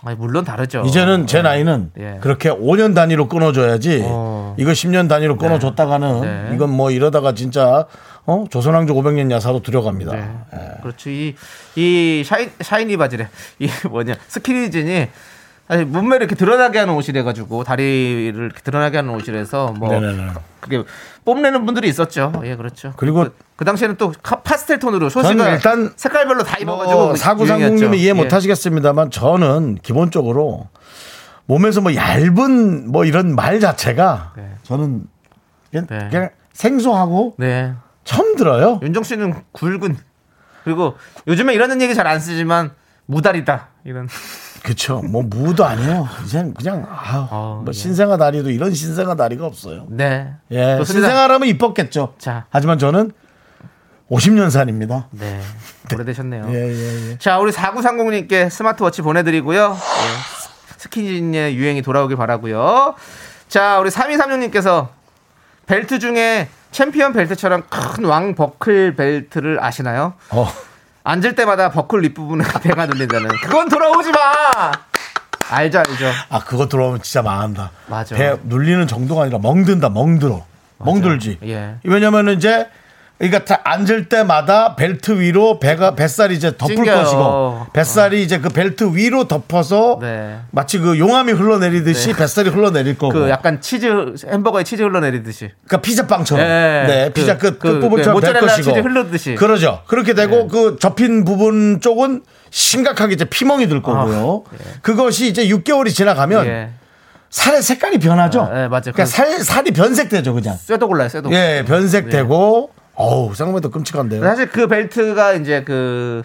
아니, 물론 다르죠. 이제는 제 네. 나이는 예. 그렇게 5년 단위로 끊어줘야지 어. 이거 10년 단위로 끊어줬다가는 네. 이건 뭐 이러다가 진짜 어? 조선왕조 500년 야사로 들어갑니다. 네. 예. 그렇죠. 이, 이 샤이, 샤이니 바지래. 이 뭐냐. 스키니진이 사실 몸매를 이렇게 드러나게 하는 옷이래 가지고 다리를 이렇게 드러나게 하는 옷이라서 뭐 네네네. 그게 뽐내는 분들이 있었죠. 예, 그렇죠. 그리고 그, 그 당시에는 또 카- 파스텔 톤으로 소시가 일단 색깔별로 다 입어가지고 뭐 사구상공님이 유행이었죠. 이해 예. 못하시겠습니다만 저는 기본적으로 몸에서 뭐 얇은 뭐 이런 말 자체가 네. 저는 그냥, 네. 그냥 생소하고 네. 처음 들어요. 윤정 씨는 굵은 그리고 요즘에 이런 얘기 잘 안 쓰지만 무다리다 이런 그쵸. 뭐 무도 아니에요. 이제 그냥 아, 어, 뭐 예. 신생아 다리도 이런 신생아 다리가 없어요. 네. 예, 좋습니다. 신생아라면 이뻤겠죠. 자. 하지만 저는 50년 산입니다. 네. 오래되셨네요. 예, 예, 예. 자, 우리 4930님께 스마트워치 보내드리고요. 예. 스키니진의 유행이 돌아오길 바라고요. 자, 우리 3236님께서 벨트 중에 챔피언 벨트처럼 큰 왕 버클 벨트를 아시나요? 어, 앉을 때마다 버클 윗부분에 (laughs) 배가 눌린다는. 그건 돌아오지 마! 알죠, 알죠. 아 그거 들어오면 진짜 망한다. 맞아. 배 눌리는 정도가 아니라 멍든다, 멍들어, 멍들지. 예. 왜냐면은 이제 그러니까 다 앉을 때마다 벨트 위로 배가 뱃살이 이제 덮을 찡겨요. 것이고 뱃살이 이제 그 벨트 위로 덮어서 네. 마치 그 용암이 흘러내리듯이 뱃살이 흘러내릴 거고. 그 약간 치즈 햄버거에 치즈 흘러내리듯이. 그러니까 피자 빵처럼. 네. 네, 그- 피자 끝, 그- 끝 부분처럼 그 될 것이고. 치즈 흐르듯이. 그러죠. 그렇게 되고 그 접힌 부분 쪽은 심각하게 이제 피멍이 들 거고요. 그것이 이제 6개월이 지나가면 예. 살의 색깔이 변하죠. 아, 예, 맞아요. 그러니까 그- 살, 살이 변색되죠, 그냥. 쇠독 올라요, 쇠독. 예, 변색되고. 어우, 생각보다 끔찍한데요. 사실 그 벨트가 이제 그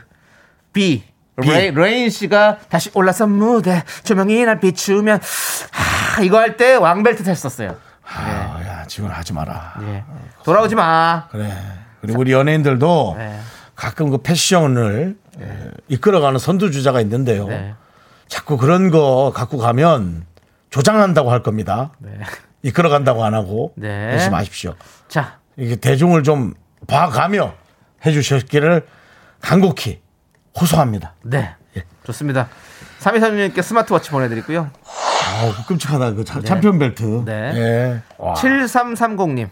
B B. 레인, 레인 씨가 다시 올라서 무대 조명이 날 비추면 아, 이거 할 때 왕벨트 찼었어요. 아, 야, 지금 하지 마라. 예. 돌아오지 마. 그래. 그리고 우리 연예인들도 네. 가끔 그 패션을 예, 이끌어가는 선두주자가 있는데요. 네. 자꾸 그런 거 갖고 가면 조장한다고 할 겁니다. 네. 이끌어간다고 안 하고 네. 그러지 마십시오. 자, 이게 대중을 좀 봐가며 해주셨기를 간곡히 호소합니다. 네. 예. 좋습니다. 3236님께 스마트워치 보내드리고요. 아우 끔찍하다 그 차- 챔피언 벨트. 네. 예. 와. 7330님.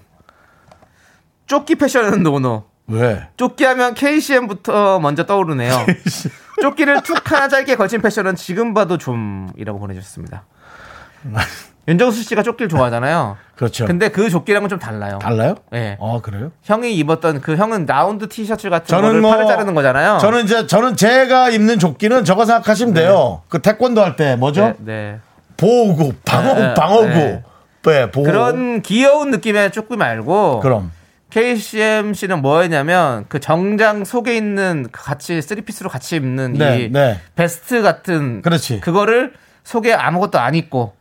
조끼 패션은 no no. 왜? 조끼 하면 KCM부터 먼저 떠오르네요. 조끼를 툭 하나 짧게 걸친 패션은 지금 봐도 좀이라고 보내주셨습니다. (laughs) 윤정수 씨가 조끼를 좋아하잖아요. (laughs) 그렇죠. 근데 그 조끼랑은 좀 달라요. 달라요? 네. 아 그래요? 형이 입었던 그 형은 라운드 티셔츠 같은 저는 거를 뭐 팔을 자르는 거잖아요. 저는 이제 저는 제가 입는 조끼는 저거 생각하시면 돼요. 그 태권도 할 때 뭐죠? 네, 네. 보호구, 방어 네, 방어구. 네. 네, 보호. 그런 귀여운 느낌의 조끼 말고 그럼 KCM 씨는 뭐였냐면 그 정장 속에 있는 그 같이 쓰리피스로 같이 입는 네, 이 네. 베스트 같은 그렇지. 그거를 속에 아무것도 안 입고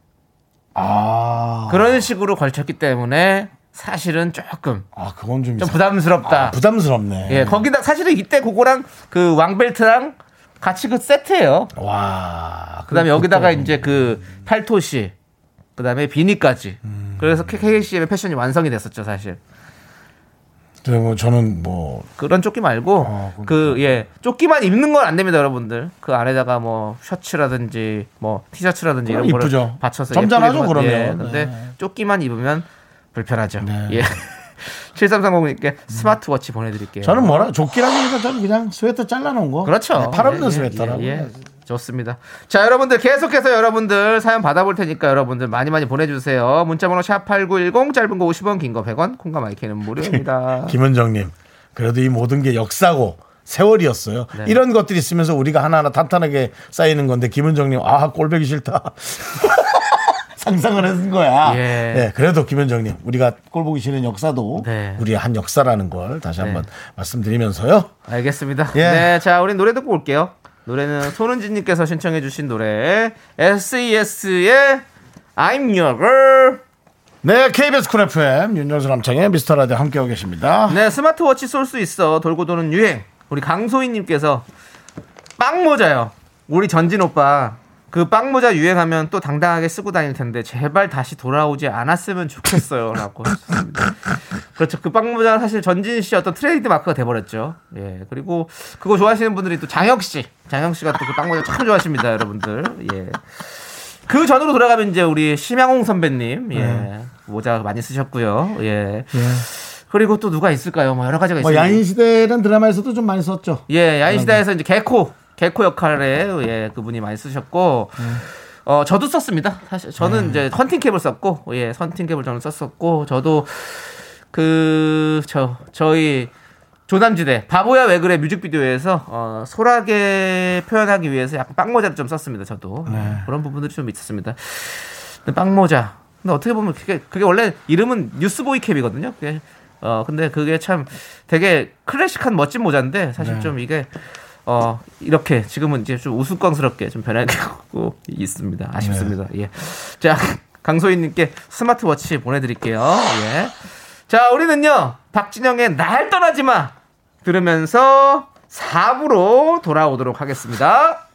아. 그런 식으로 걸쳤기 때문에 사실은 조금 아, 그건 좀, 좀 부담스럽다. 아, 부담스럽네. 예, 거기다 사실은 이때 그거랑 그 왕벨트랑 같이 그 세트예요. 와. 그다음에 그- 여기다가 이제 그 팔토시, 그다음에 비니까지. 음. 그래서 KCM의 패션이 완성이 됐었죠, 사실. 네, 뭐 저는 뭐 그런 조끼 말고 아, 그렇구나. 그예 조끼만 입는 건 안 됩니다, 여러분들. 그 안에다가 뭐 셔츠라든지 뭐 티셔츠라든지 이런 그럼 거를 이쁘죠. 받쳐서 점잖하죠, 그러면. 예, 근데 네. 조끼만 입으면 불편하죠. 네. 예. (laughs) 7330님께 스마트워치 보내드릴게요. 저는 뭐라 조끼라기보다 저는 그냥 스웨터 잘라놓은 거. 그렇죠. 네, 팔 없는 예, 예, 스웨터라고. 좋습니다. 자, 여러분들 계속해서 여러분들 사연 받아볼 테니까 여러분들 많이 많이 보내주세요. 문자번호 샵8910 짧은 거 50원, 긴 거 100원, 콩과 my K는 무료입니다. (laughs) 김은정님, 그래도 이 모든 게 역사고 세월이었어요. 네. 이런 것들이 있으면서 우리가 하나하나 탄탄하게 쌓이는 건데 김은정님, 아 꼴배기 싫다. (laughs) 상상을 했는 거야. 예. 네, 그래도 김은정님, 우리가 꼴보기 싫은 역사도 네. 우리의 한 역사라는 걸 다시 네. 한번 말씀드리면서요. 알겠습니다. 예. 네, 자, 우리 노래 듣고 올게요. 노래는 손은지님께서 신청해주신 노래 SES의 I'm Your Girl. 네, KBS 쿨 FM 윤정수 남창희의 미스터 라디오 함께하고 계십니다. 네, 스마트워치 쏠 수 있어 돌고 도는 유행. 우리 강소희님께서 빵 모자요. 우리 전진 오빠 그 빵 모자 유행하면 또 당당하게 쓰고 다닐 텐데 제발 다시 돌아오지 않았으면 좋겠어요라고 (laughs) 하셨습니다. 그렇죠. 그 빵 모자 사실 전진 씨 어떤 트레이드 마크가 돼버렸죠. 예. 그리고 그거 좋아하시는 분들이 또 장혁 씨, 장혁 씨가 또 그 빵 모자 참 좋아하십니다, 여러분들. 예. 그 전으로 돌아가면 이제 우리 심양홍 선배님, 예. 네. 모자 많이 쓰셨고요. 예. 그리고 또 누가 있을까요? 뭐 여러 가지가 뭐 있어요. 야인시대라는 드라마에서도 좀 많이 썼죠. 예, 야인시대에서 이제 개코, 개코 역할에 예, 그분이 많이 쓰셨고, 어, 저도 썼습니다. 사실 저는 이제 헌팅캡을 썼고, 예, 헌팅캡을 저는 썼었고, 저도 그, 저, 저희 조남지대 바보야 왜 그래 뮤직비디오에서 어, 소라게 표현하기 위해서 약간 빵모자를 좀 썼습니다. 저도 그런 부분들이 좀 있었습니다. 근데 빵모자. 근데 어떻게 보면 그게 그게 원래 이름은 뉴스보이 캡이거든요. 그게 어 근데 그게 참 되게 클래식한 멋진 모자인데 사실 좀 이게 어 이렇게 지금은 이제 좀 우스꽝스럽게 좀 변하고 (laughs) 있습니다. 아쉽습니다. 예. 자 강소희님께 스마트워치 보내드릴게요. 예. 자 우리는요 박진영의 날 떠나지 마 들으면서 4부로 돌아오도록 하겠습니다.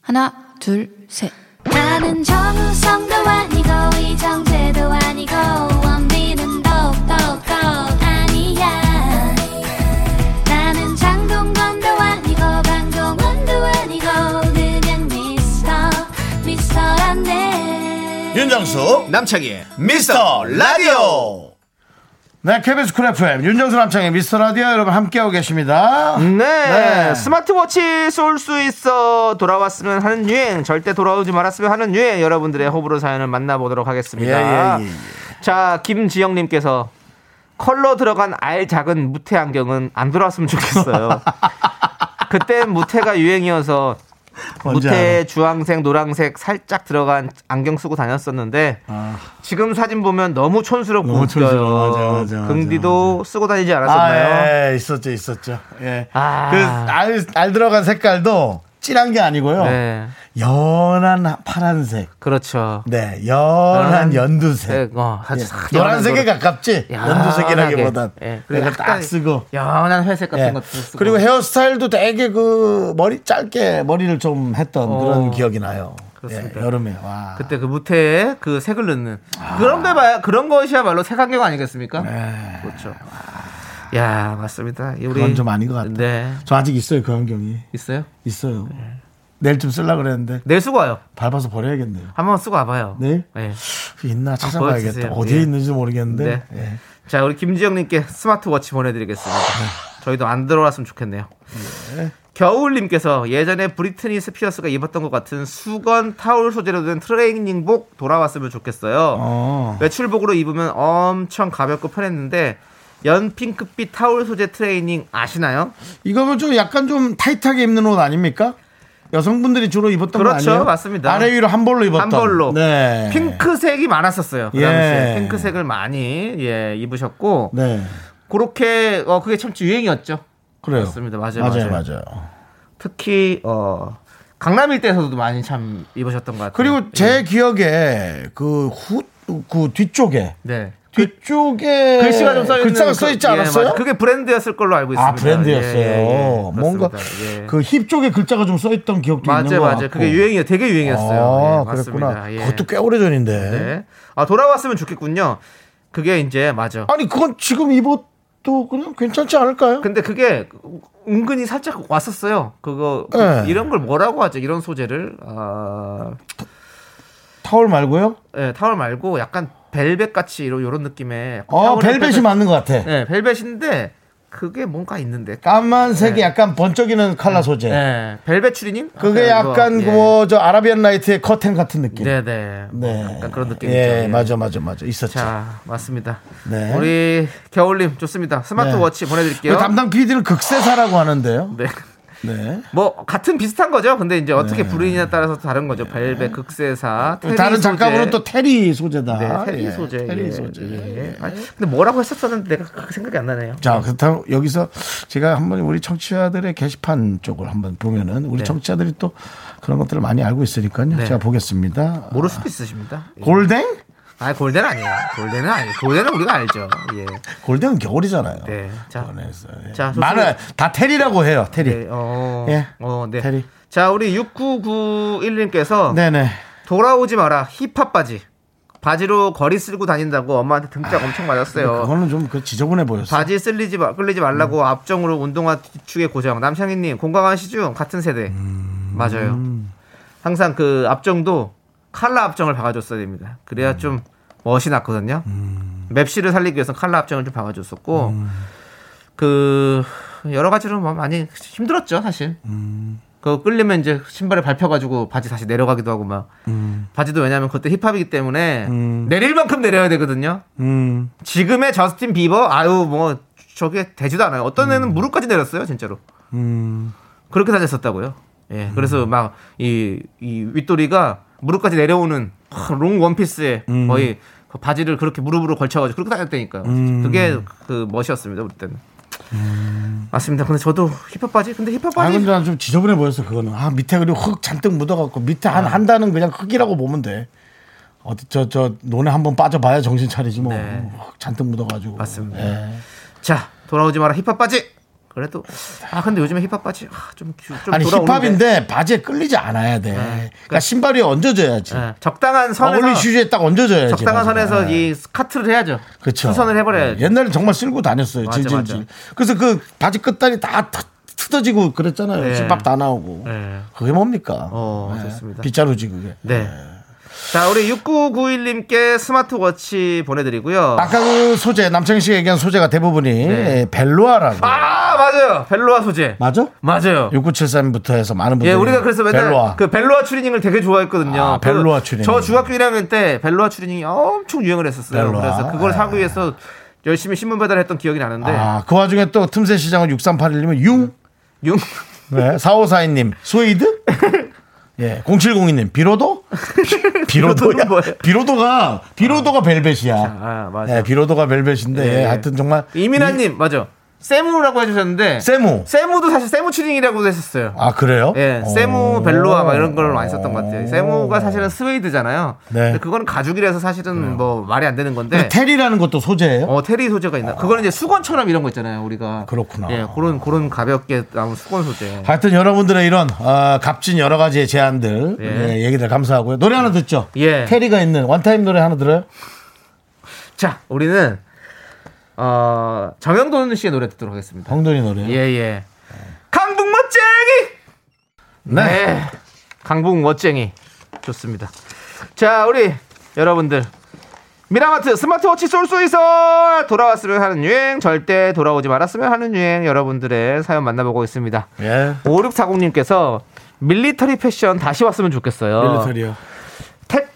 하나, 둘, 셋. 나는 정우성도 아니고 이정재도 아니고 윤정수 남창희의 미스터 라디오. 네, KBS 쿨 FM 윤정수 남창희의 미스터 라디오 여러분 함께하고 계십니다. 네. 네. 스마트워치 쏠 수 있어 돌아왔으면 하는 유행 절대 돌아오지 말았으면 하는 유행 여러분들의 호불호 사연을 만나보도록 하겠습니다. 예, 예, 예, 예. 자 김지영님께서 컬러 들어간 알 작은 무테 안경은 안 돌아왔으면 좋겠어요. (laughs) 그때 무테가 유행이어서 무태. 주황색 노란색 살짝 들어간 안경 쓰고 다녔었는데 지금 사진 보면 너무 촌스럽고 아. 너무 웃겨요. 촌스러워. 맞아, 맞아, 맞아, 긍디도 쓰고 다니지 않았었나요? 아, 예, 있었죠, 있었죠. 예. 아. 그, 알, 알 들어간 색깔도 진한 게 아니고요. 네. 연한 파란색. 그렇죠. 네, 연한 연한 연두색. 색, 어, 아주 예. 싹 노란색에 연한 가깝지? 연두색이라기보단. 예. 그래서 딱 쓰고. 연한 회색 같은 예. 것도 쓰고. 그리고 헤어스타일도 되게 그 머리 짧게 머리를 좀 했던 어. 그런 기억이 나요. 그렇습니다. 예, 여름에. 와. 그때 그 무태에 그 색을 넣는 그런 게 봐야 그런 것이야말로 색안경 아니겠습니까? 그렇죠. 야 맞습니다. 이 우리 네. 그건 좀 아닌 것 같아요. 네 저 아직 있어요, 그 안경이. 있어요. 있어요. 내일 좀 쓰려고 그랬는데 내일 쓰고 와요. 밟아서 버려야겠네요. 한번 쓰고 와봐요. 네? 네. 있나 찾아봐야겠다. 어디에 예. 있는지 모르겠는데. 네. 예. 자 우리 김지영님께 스마트워치 보내드리겠습니다. 저희도 안 들어왔으면 좋겠네요. 겨울님께서 예전에 브리트니 스피어스가 입었던 것 같은 수건 타올 소재로 된 트레이닝복 돌아왔으면 좋겠어요. 어. 외출복으로 입으면 엄청 가볍고 편했는데 연 핑크빛 타올 소재 트레이닝 아시나요? 이거는 좀 약간 좀 타이트하게 입는 옷 아닙니까? 여성분들이 주로 입었던 거 그렇죠, 아니에요? 맞습니다. 아래 위로 한 벌로 입었던. 한 벌로 네. 핑크색이 많았었어요. 그 예. 당시에 핑크색을 많이 예, 입으셨고 네. 그렇게 어 그게 참 유행이었죠. 그래요. 맞습니다. 맞아요, 맞아요. 맞아요. 맞아요. 특히 어 강남 일대에서도 많이 참 입으셨던 것 같아요. 그리고 제 기억에 그 후, 그 뒤쪽에. 네. 뒤쪽에. 글씨가 좀 써있는 그- 써있지 예, 않았어요? 맞아요. 그게 브랜드였을 걸로 알고 있습니다. 아, 브랜드였어요. 예, 예, 예. 뭔가 그렇습니다. 예. 그힙 쪽에 글자가 좀 써있던 기억도 있는 맞아요, 것 맞아요. 같고. 그게 유행이요, 되게 유행이었어요. 아, 예, 맞습니다. 그랬구나. 예. 그것도 꽤 오래 전인데. 네. 아 돌아왔으면 좋겠군요. 그게 이제 맞아. 아니, 그건 지금 입어도 그냥 괜찮지 않을까요? 근데 그게 은근히 살짝 왔었어요. 그거 그 네. 이런 걸 뭐라고 하죠? 이런 소재를 아, 타월 말고요? 예, 타월 말고 약간 벨벳 같이 이런 이런 느낌의 어, 벨벳이 맞는 것 같아. 네, 벨벳인데 그게 뭔가 있는데. 까만색이 네. 약간 번쩍이는 컬러 소재. 네, 벨벳 추리님? 그게 약간 예. 뭐저 아라비안 라이트의 커튼 같은 느낌. 네, 네. 네. 약간 그런 느낌이죠. 예, 예. 맞아, 맞아, 맞아. 있었죠. 자, 맞습니다. 네. 우리 겨울님 좋습니다. 스마트워치 보내 드릴게요. 우리 담당 PD는 극세사라고 하는데요. 네. 네. 뭐 같은 비슷한 거죠. 근데 이제 어떻게 부르느냐에 따라서 다른 거죠. 벨벳, 극세사, 테리 다른 소재. 작가분은 또 테리 소재다. 네, 테리 예, 소재. 테리 예, 소재. 예. 아니, 근데 뭐라고 했었었는데 내가 그렇게 생각이 안 나네요. 자, 그렇다면 여기서 제가 한번 우리 청취자들의 게시판 쪽을 한번 보면은 우리 네. 청취자들이 또 그런 것들을 많이 알고 있으니까요. 네. 제가 보겠습니다. 모를 수도 있으십니다. 예. 골댕? 아, 골덴 아니에요. 골덴은 아니에요. 골덴은 우리가 알죠. 예. 골댕은 겨울이잖아요. 네. 자, 그래서, 예. 자. 많은 다 테리라고 해요. 테리. 네, 어, 예. 어, 네. 테리. 자, 우리 6991님께서 네네. 돌아오지 마라. 힙합 바지. 바지로 거리 쓸고 다닌다고 엄마한테 등짝 엄청 맞았어요. 그거는 좀 그 지저분해 보였어. 바지 쓸리지 마, 끌리지 말라고 음. 앞정으로 운동화 뒤축에 고정. 남창희님 공감하시죠? 같은 세대. 음. 맞아요. 항상 그 앞정도 칼라 앞정을 박아줬어야 됩니다. 그래야 음. 좀 멋이 났거든요. 맵시를 살리기 위해서 칼라 앞정을 좀 박아줬었고 음. 그 여러 가지로 뭐 많이 힘들었죠 사실. 음. 그 끌리면 이제 신발에 밟혀가지고 바지 다시 내려가기도 하고 막 바지도 왜냐하면 그때 힙합이기 때문에 내릴 만큼 내려야 되거든요. 음. 지금의 저스틴 비버 아유 뭐 저게 되지도 않아요. 어떤 애는 무릎까지 내렸어요 진짜로. 음. 그렇게 다녔었다고요. 예, 그래서 막 이 이 윗도리가 무릎까지 내려오는 롱 원피스에 거의 그 바지를 그렇게 무릎으로 걸쳐가지고 그렇게 다녔다니까요. 그게 그 멋이었습니다 우리 때는. 맞습니다. 근데 저도 힙합 바지. 근데 힙합 아, 바지. 근데 난 좀 지저분해 보였어, 그거는. 아, 밑에 그리고 흙 잔뜩 묻어갖고, 밑에 한, 한 단은 그냥 흙이라고 보면 돼. 어디, 저, 저, 논에 한번 빠져봐야 정신 차리지 뭐. 네. 흙 잔뜩 묻어가지고. 맞습니다. 예. 자 돌아오지 마라 힙합 바지. 그래도 아 근데 요즘에 힙합 바지 아, 좀, 좀 아니, 돌아오는데. 힙합인데 바지에 끌리지 않아야 돼. 그러니까 신발 위에 얹어줘야지. 예, 적당한 선에서 어울리 슈즈에 딱 얹어줘야지. 적당한 바지가. 선에서 예. 이 커트를 해야죠. 그쵸. 수선을 해버려야지. 옛날에 정말 쓸고 다녔어요. 맞아, 질질질. 맞아. 그래서 그 바지 끝다리 다 트- 뜯어지고 그랬잖아요. 네. 씹밥 다 나오고. 네. 그게 뭡니까? 어, 네. 좋습니다. 빗자루지 그게. 네. 자, 우리 6991님께 스마트워치 보내드리고요. 아까 그 소재 남창희 씨가 얘기한 소재가 대부분이 네. 벨로아라고. 아, 맞아요. 벨로아 소재. 맞아? 맞아요. 6973부터 해서 많은 분들이 예, 우리가 그래서 맨날 벨로아. 그 벨로아 추리닝을 되게 좋아했거든요. 아, 그 벨로아 추리닝. 저 중학교 1학년 때 벨로아 추리닝이 엄청 유행을 했었어요. 벨로아. 그래서 그걸 네. 사기 위해서 열심히 신문 배달했던 기억이 나는데 아, 그 와중에 또 틈새 시장은 6381님은 융. 융 네, 4542님 스웨이드? (laughs) 예, 0702님 비로도? (laughs) 비- 뭐예요? 비로도가 비로도가 벨벳이야. 아, 맞아. 예, 비로도가 벨벳인데 예. 하여튼 정말 이민아님 맞아. 세무라고 해주셨는데 세무. 세무도 사실 세무 추리닝이라고 했었어요. 아 그래요? 예, 어. 세무 벨로아 막 이런 걸 많이 썼던 것 같아요. 세무가 사실은 스웨이드잖아요. 네. 근데 그거는 가죽이라서 사실은 뭐 말이 안 되는 건데. 테리라는 것도 소재예요? 어 테리 소재가 있나? 그거는 이제 수건처럼 이런 거 있잖아요. 우리가 그렇구나. 예, 그런 그런 가볍게 나온 수건 소재. 하여튼 여러분들의 이런 어, 값진 여러 가지의 제안들 예. 예, 얘기들 감사하고요. 노래 하나 듣죠. 예. 테리가 있는 원타임 노래 하나 들어요? 자, 우리는 어 정영돈 씨의 노래 듣도록 하겠습니다. 황돈이 노래. 예, 예. 강북 멋쟁이. 네. 네. 강북 멋쟁이. 좋습니다. 자, 우리 여러분들. 미라마트 스마트워치 쏠수 있어 돌아왔으면 하는 유행 절대 돌아오지 말았으면 하는 유행 여러분들의 사연 만나보고 있습니다. 예. 5640님께서 밀리터리 패션 다시 왔으면 좋겠어요. 밀리터리요.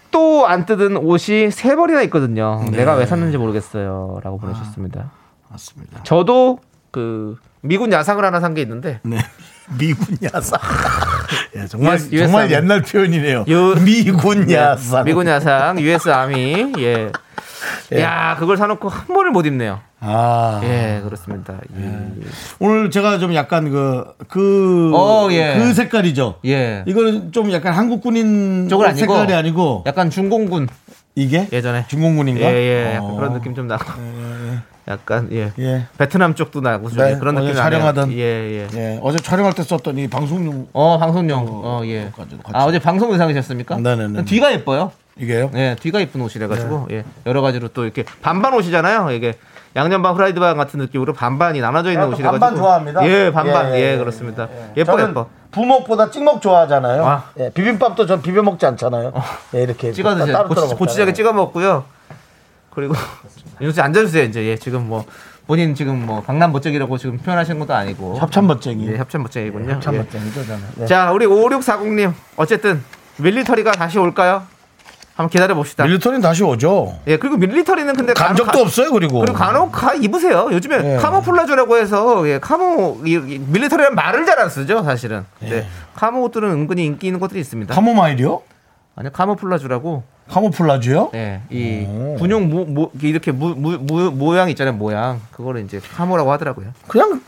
택도 안 뜯은 옷이 세 벌이나 있거든요. 네. 내가 왜 샀는지 모르겠어요. 라고 보내주셨습니다. 맞습니다. 저도 그 미군 야상을 하나 산 게 있는데 네. (laughs) 미군 야상. (laughs) 예, 정말 US 정말. 옛날 표현이네요. 요- 미군 야상. 미군 야상 US 아미 예. 야 그걸 사놓고 한 번을 못 입네요. 아. 예 그렇습니다. 예. 오늘 제가 좀 약간 그, 그, 어, 예. 그 색깔이죠. 예. 이거는 좀 약간 한국 군인 쪽은 아니고 색깔이 아니고 약간 중공군 이게 예전에 중공군인가? 예 예 약간 어. 그런 느낌 좀 나고 약간 예. 예. 베트남 쪽도 나고 좀 네, 예, 그런 느낌 촬영하던. 예예. 예. 어제 촬영할 때 썼던 이 방송용 어 방송용 어 예. 같이- 아 어제 방송 의상이셨습니까? 네네네. 뒤가 예뻐요. 이게요? 예, 뒤가 이쁜 옷이래 가지고 예. 여러 가지로 또 이렇게 반반 옷이잖아요. 이게 양념반 후라이드반 같은 느낌으로 반반이 나눠져 있는 저도 옷이라 가지고 반반 좋아합니다. 예, 반반. 예, 예, 예, 예, 그렇습니다. 예. 예, 뻐 저는 예뻐. 부먹보다 찍먹 좋아하잖아요. 아. 예, 비빔밥도 전 비벼 먹지 않잖아요. 예, 이렇게 찍어 드세요. 고추, 고추장에. 찍어 먹고요. 그리고 (laughs) 윤수 씨 앉아 주세요, 이제. 예, 지금 뭐 본인 지금 뭐 강남 멋쟁이라고 지금 표현하시는 것도 아니고 협찬 멋쟁이. 예, 협찬 멋쟁이군요. 협찬 예. 멋쟁이죠, 저는. 예. 자, 우리 5640님. 어쨌든 밀리터리가 다시 올까요? 한번 기다려 봅시다. 밀리터리는 다시 오죠. 예, 그리고 밀리터리는 근데 감적도 간혹- 없어요, 그리고. 그리고 간혹 가 입으세요. 요즘에 예. 카모플라조라고 해서 예, 카모 이, 이 밀리터리란 말을 잘 안 쓰죠, 사실은. 예. 네. 카모 옷들은 은근히 인기 있는 것들이 있습니다. 카모마일이요? 아니 카모플라조라고 카모플라주요? 예, 이 오. 군용 모, 모, 이렇게 무, 무, 무, 모양 있잖아요, 모양. 그거를 이제 카모라고 하더라고요. 그냥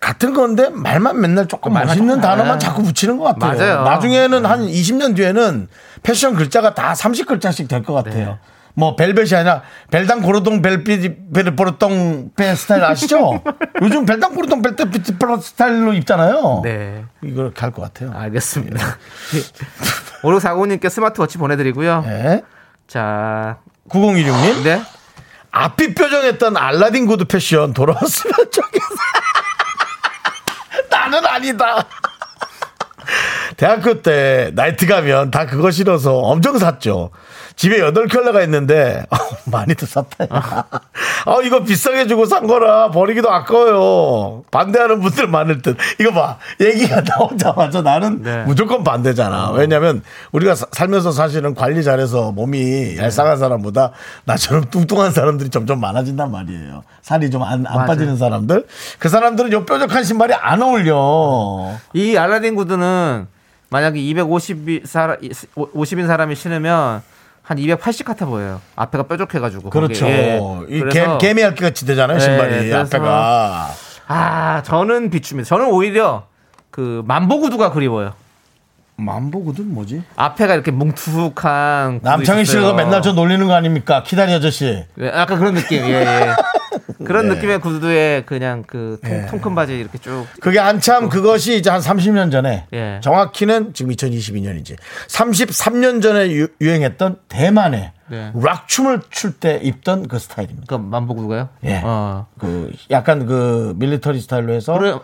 같은 건데 말만 맨날 조금 말만 멋있는 조금- 단어만 아. 자꾸 붙이는 것 같아요. 맞아요. 나중에는 한 20년 뒤에는 패션 글자가 다 30글자씩 될 것 같아요. 네. 뭐 벨벳이 아니라 벨당 고르동 벨삐 벨보르동 벨 스타일 아시죠? (laughs) 요즘 벨당 고르동 벨떼 벨 스타일로 입잖아요. 네. 이걸 할것 같아요. 알겠습니다. (laughs) 오르사고님께 스마트워치 보내드리고요. 네. 자, 9016님 네. 앞이 뾰정했던 알라딘 구두 패션 돌아왔으면 좋겠어. 나는 아니다. 대학교 때 나이트 가면 다 그거 싫어서 엄청 샀죠. 집에 여덟 켤레가 있는데 (laughs) 어, 많이들 샀다. 아 이거 비싸게 주고 산 거라 버리기도 아까워요. 반대하는 분들 많을 듯. 이거 봐 얘기가 (laughs) 나오자마자 나는 네. 무조건 반대잖아. 왜냐면 우리가 사- 살면서 사실은 관리 잘해서 몸이 얄쌍한 사람보다 나처럼 뚱뚱한 사람들이 점점 많아진단 말이에요. 살이 좀안 맞아요. 빠지는 사람들. 그 사람들은 요 뾰족한 신발이 안 어울려. 이 알라딘 구두는 만약에 250이 사람 50인 사람이 신으면 한 280 같아 보여요. 앞에가 뾰족해가지고. 그렇죠. 예. 이 그래서 개, 개미 핥기 같이 되잖아요, 네, 신발이. 그래서- 앞에가. 아 저는 비춥니다. 저는 오히려 그 만보 구두가 그리워요. 만보거든 뭐지? 앞에가 이렇게 뭉툭한 남창희 씨가. 맨날 저 놀리는 거 아닙니까? 키다리 아저씨. 예, 약간 그런 느낌. 예, 예. (laughs) 그런 네. 느낌의 구두에 그냥 그 통, 예. 통큰 바지 이렇게 쭉. 그게 한참 그것이 이제 한 30년 전에 예. 정확히는 지금 2022년이지 33년 전에 유, 유행했던 대만의 네. 락 춤을 출 때 입던 그 스타일입니다. 그 맘보 구두가요? 예. 어. 그 약간 그 밀리터리 스타일로 해서 그래.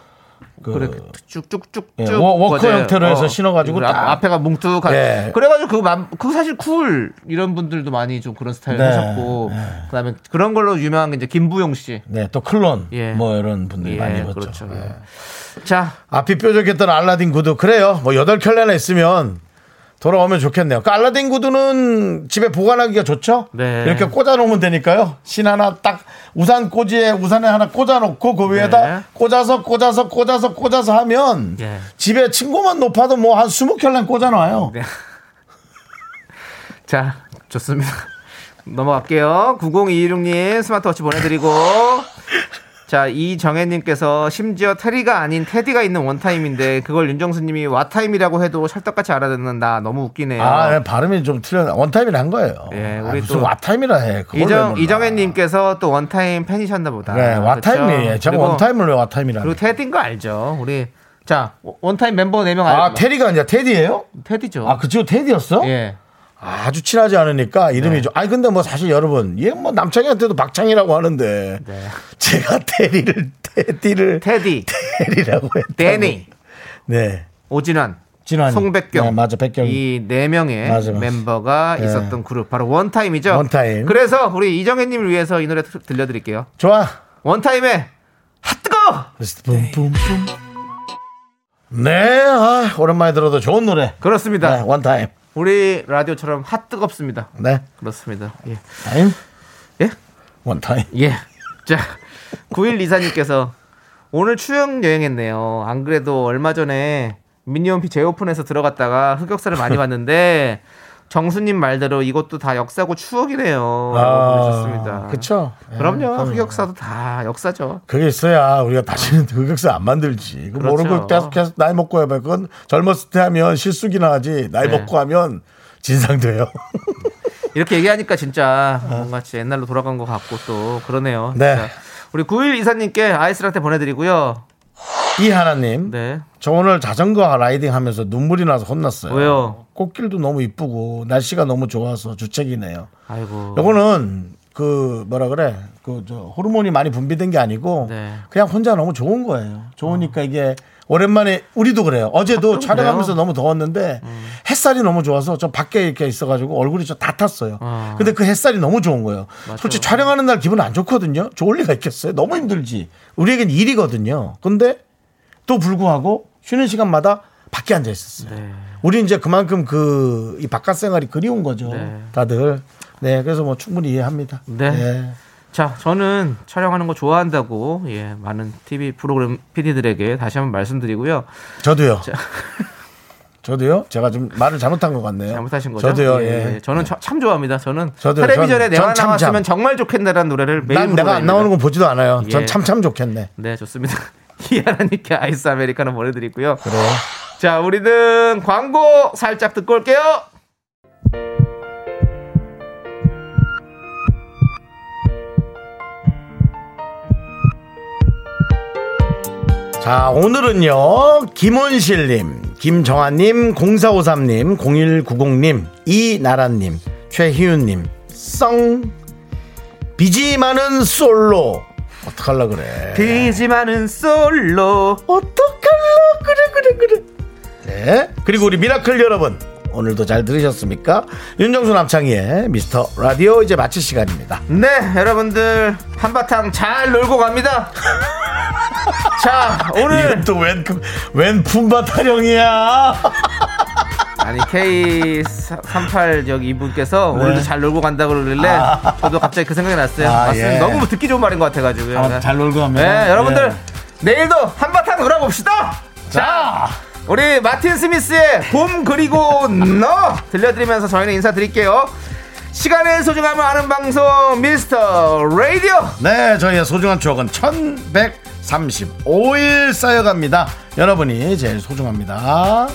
그 그래 쭉쭉쭉쭉 예, 워- 워커 형태로 해서 신어가지고 그리고 앞- 딱. 앞에가 뭉툭한 예. 그래가지고 그, 맘- 그 사실 쿨 이런 분들도 많이 좀 그런 스타일 네, 하셨고 그다음에 그런 걸로 유명한 게 이제 김부용 씨. 네, 또 클론 예. 뭐 이런 분들이 예, 많이 입었죠. 그렇죠. 예. 자, 앞이 뾰족했던 알라딘 구두 그래요. 뭐 여덟 켤레나 있으면 돌아오면 좋겠네요. 그 알라딘 구두는 집에 보관하기가 좋죠. 네. 이렇게 꽂아놓으면 되니까요. 신 하나 딱 우산 꽂이에 우산에 하나 꽂아놓고 그 위에다 네. 꽂아서 꽂아서 꽂아서 꽂아서 하면 예. 집에 층고만 높아도 뭐한 스무 켤레 꽂아놔요. 네. (laughs) 자, 좋습니다. 넘어갈게요. 9026님 스마트워치 보내드리고. 자, 이정혜님께서 심지어 테리가 아닌 테디가 있는 원타임인데 그걸 윤정수님이 와타임이라고 해도 찰떡같이 알아듣는 나 너무 웃기네요. 아, 네, 발음이 좀 틀려. 원타임이라 한 거예요. 예, 아, 우리 무슨 또 와타임이라 해. 이정. 이정혜님께서 또 원타임 팬이셨나 보다. 그래, 와타임이에요. 제가 그리고- 원타임을 왜 와타임이라 그리고 해. 테디인 거 알죠? 우리 자 원타임 멤버 4명 아, 알죠? 테리가 아니라 테디예요? 테디죠. 아, 그 친구 테디였어? 예. 아주 친하지 않으니까 네. 이름이 좀. 아니 근데 뭐 사실 여러분 얘 뭐 남창이한테도 박창이라고 하는데 네. 제가 (laughs) 테리를 테디를 테디, 테리라고 했다. 데니, 네. 오진환, 진환이. 송백경, 네, 맞아, 백경. 이 네 명의 맞아, 맞아. 멤버가 네. 있었던 그룹 바로 원타임이죠. 원타임. 그래서 우리 이정혜님을 위해서 이 노래 들- 들려드릴게요. 좋아. 원타임의 핫 뜨거. 뿜뿜뿜. 네, 아, 오랜만에 들어도 좋은 노래. 그렇습니다. 네, 원타임. 우리 라디오처럼 핫 뜨겁습니다. 네, 그렇습니다. 예. 타임. 예? 원 타임. 예. 자, 9일 이사님께서 오늘 추억 여행했네요. 안 그래도 얼마 전에 미니홈피 재오픈해서 들어갔다가 흑역사를 많이 봤는데 (laughs) 정수님 말대로 이것도 다 역사고 추억이네요. 아. 예, 그럼요. 흑역사도 다 역사죠. 그게 있어야 우리가 다시는 (laughs) 흑역사 안 만들지. 그 그렇죠. 모르고 계속, 계속 나이 먹고 해봐. 그건 젊었을 때 하면 실수기나 하지. 나이 네. 먹고 하면 진상돼요. (laughs) 이렇게 얘기하니까 진짜 뭔가 진짜 옛날로 돌아간 것 같고 또 그러네요. 네. 진짜. 우리 9일 이사님께 아이스라떼 보내드리고요. 이 하나님. 네. 저 오늘 자전거 라이딩 하면서 눈물이 나서 혼났어요. 왜요? 꽃길도 너무 이쁘고 날씨가 너무 좋아서 주책이네요. 아이고. 요거는 그 뭐라 그래 그 저 호르몬이 많이 분비된 게 아니고 네. 그냥 혼자 너무 좋은 거예요. 좋으니까 이게 오랜만에 우리도 그래요. 어제도 아, 촬영하면서? 너무 더웠는데 햇살이 너무 좋아서 저 밖에 이렇게 있어가지고 얼굴이 좀 다 탔어요. 아. 근데 그 햇살이 너무 좋은 거예요. 맞아요. 솔직히 촬영하는 날 기분 안 좋거든요. 좋을 리가 있겠어요. 너무 힘들지. 우리에겐 일이거든요. 근데 또 불구하고 쉬는 시간마다 밖에 앉아 있었어요. 네. 우리 이제 그만큼 그 이 바깥 생활이 그리운 거죠. 네. 다들. 네, 그래서 뭐 충분히 이해합니다. 네. 자, 저는 촬영하는 거 좋아한다고 예, 많은 TV 프로그램 PD들에게 다시 한번 말씀드리고요. 저도요. (laughs) 저도요. 제가 좀 말을 잘못한 것 같네요. 잘못하신 거죠? 저도요. 예, 예. 예. 저는 저- 참 좋아합니다. 저는 저도요. 텔레비전에 전- 내가 전 참, 나왔으면 참. 정말 좋겠네라는 노래를 매일 난 내가 안 나오는 건 보지도 않아요. 전 예. 참참 좋겠네. 네, 좋습니다. 이하나님께 아이스 아메리카노 보내드리고요. 그래요. 자, 우리는 광고 살짝 듣고 올게요. 자, 오늘은요, 김원실님, 김정아님, 0453님, 0190님, 이나라님, 최희윤님, 썽, 비지 많은 솔로. 어떡할라 그래. 비지 많은 솔로. 어떡할라 그래, 그래, 그래. 네. 그리고 우리 미라클 여러분, 오늘도 잘 들으셨습니까? 윤정수 남창희의 미스터 라디오 이제 마칠 시간입니다. 네, 여러분들 한바탕 잘 놀고 갑니다. (laughs) 자, 오늘 또 웬, 그- 웬 품바 타령이야. 아니 K38 저기 이분께서 오늘도 잘 놀고 간다 그러길래 저도 갑자기 그 생각이 났어요. 아, 맞습니다. 예. 너무 듣기 좋은 말인 것 같아가지고요. 아, 잘 놀고 갑니다. 네, 여러분들 예. 내일도 한바탕 놀아봅시다. 자, 우리 마틴 스미스의 봄 그리고 너 들려드리면서 저희는 인사드릴게요. 시간의 소중함을 아는 방송 미스터 라디오. 네, 저희의 소중한 추억은 1135일 쌓여갑니다. 여러분이 제일 소중합니다.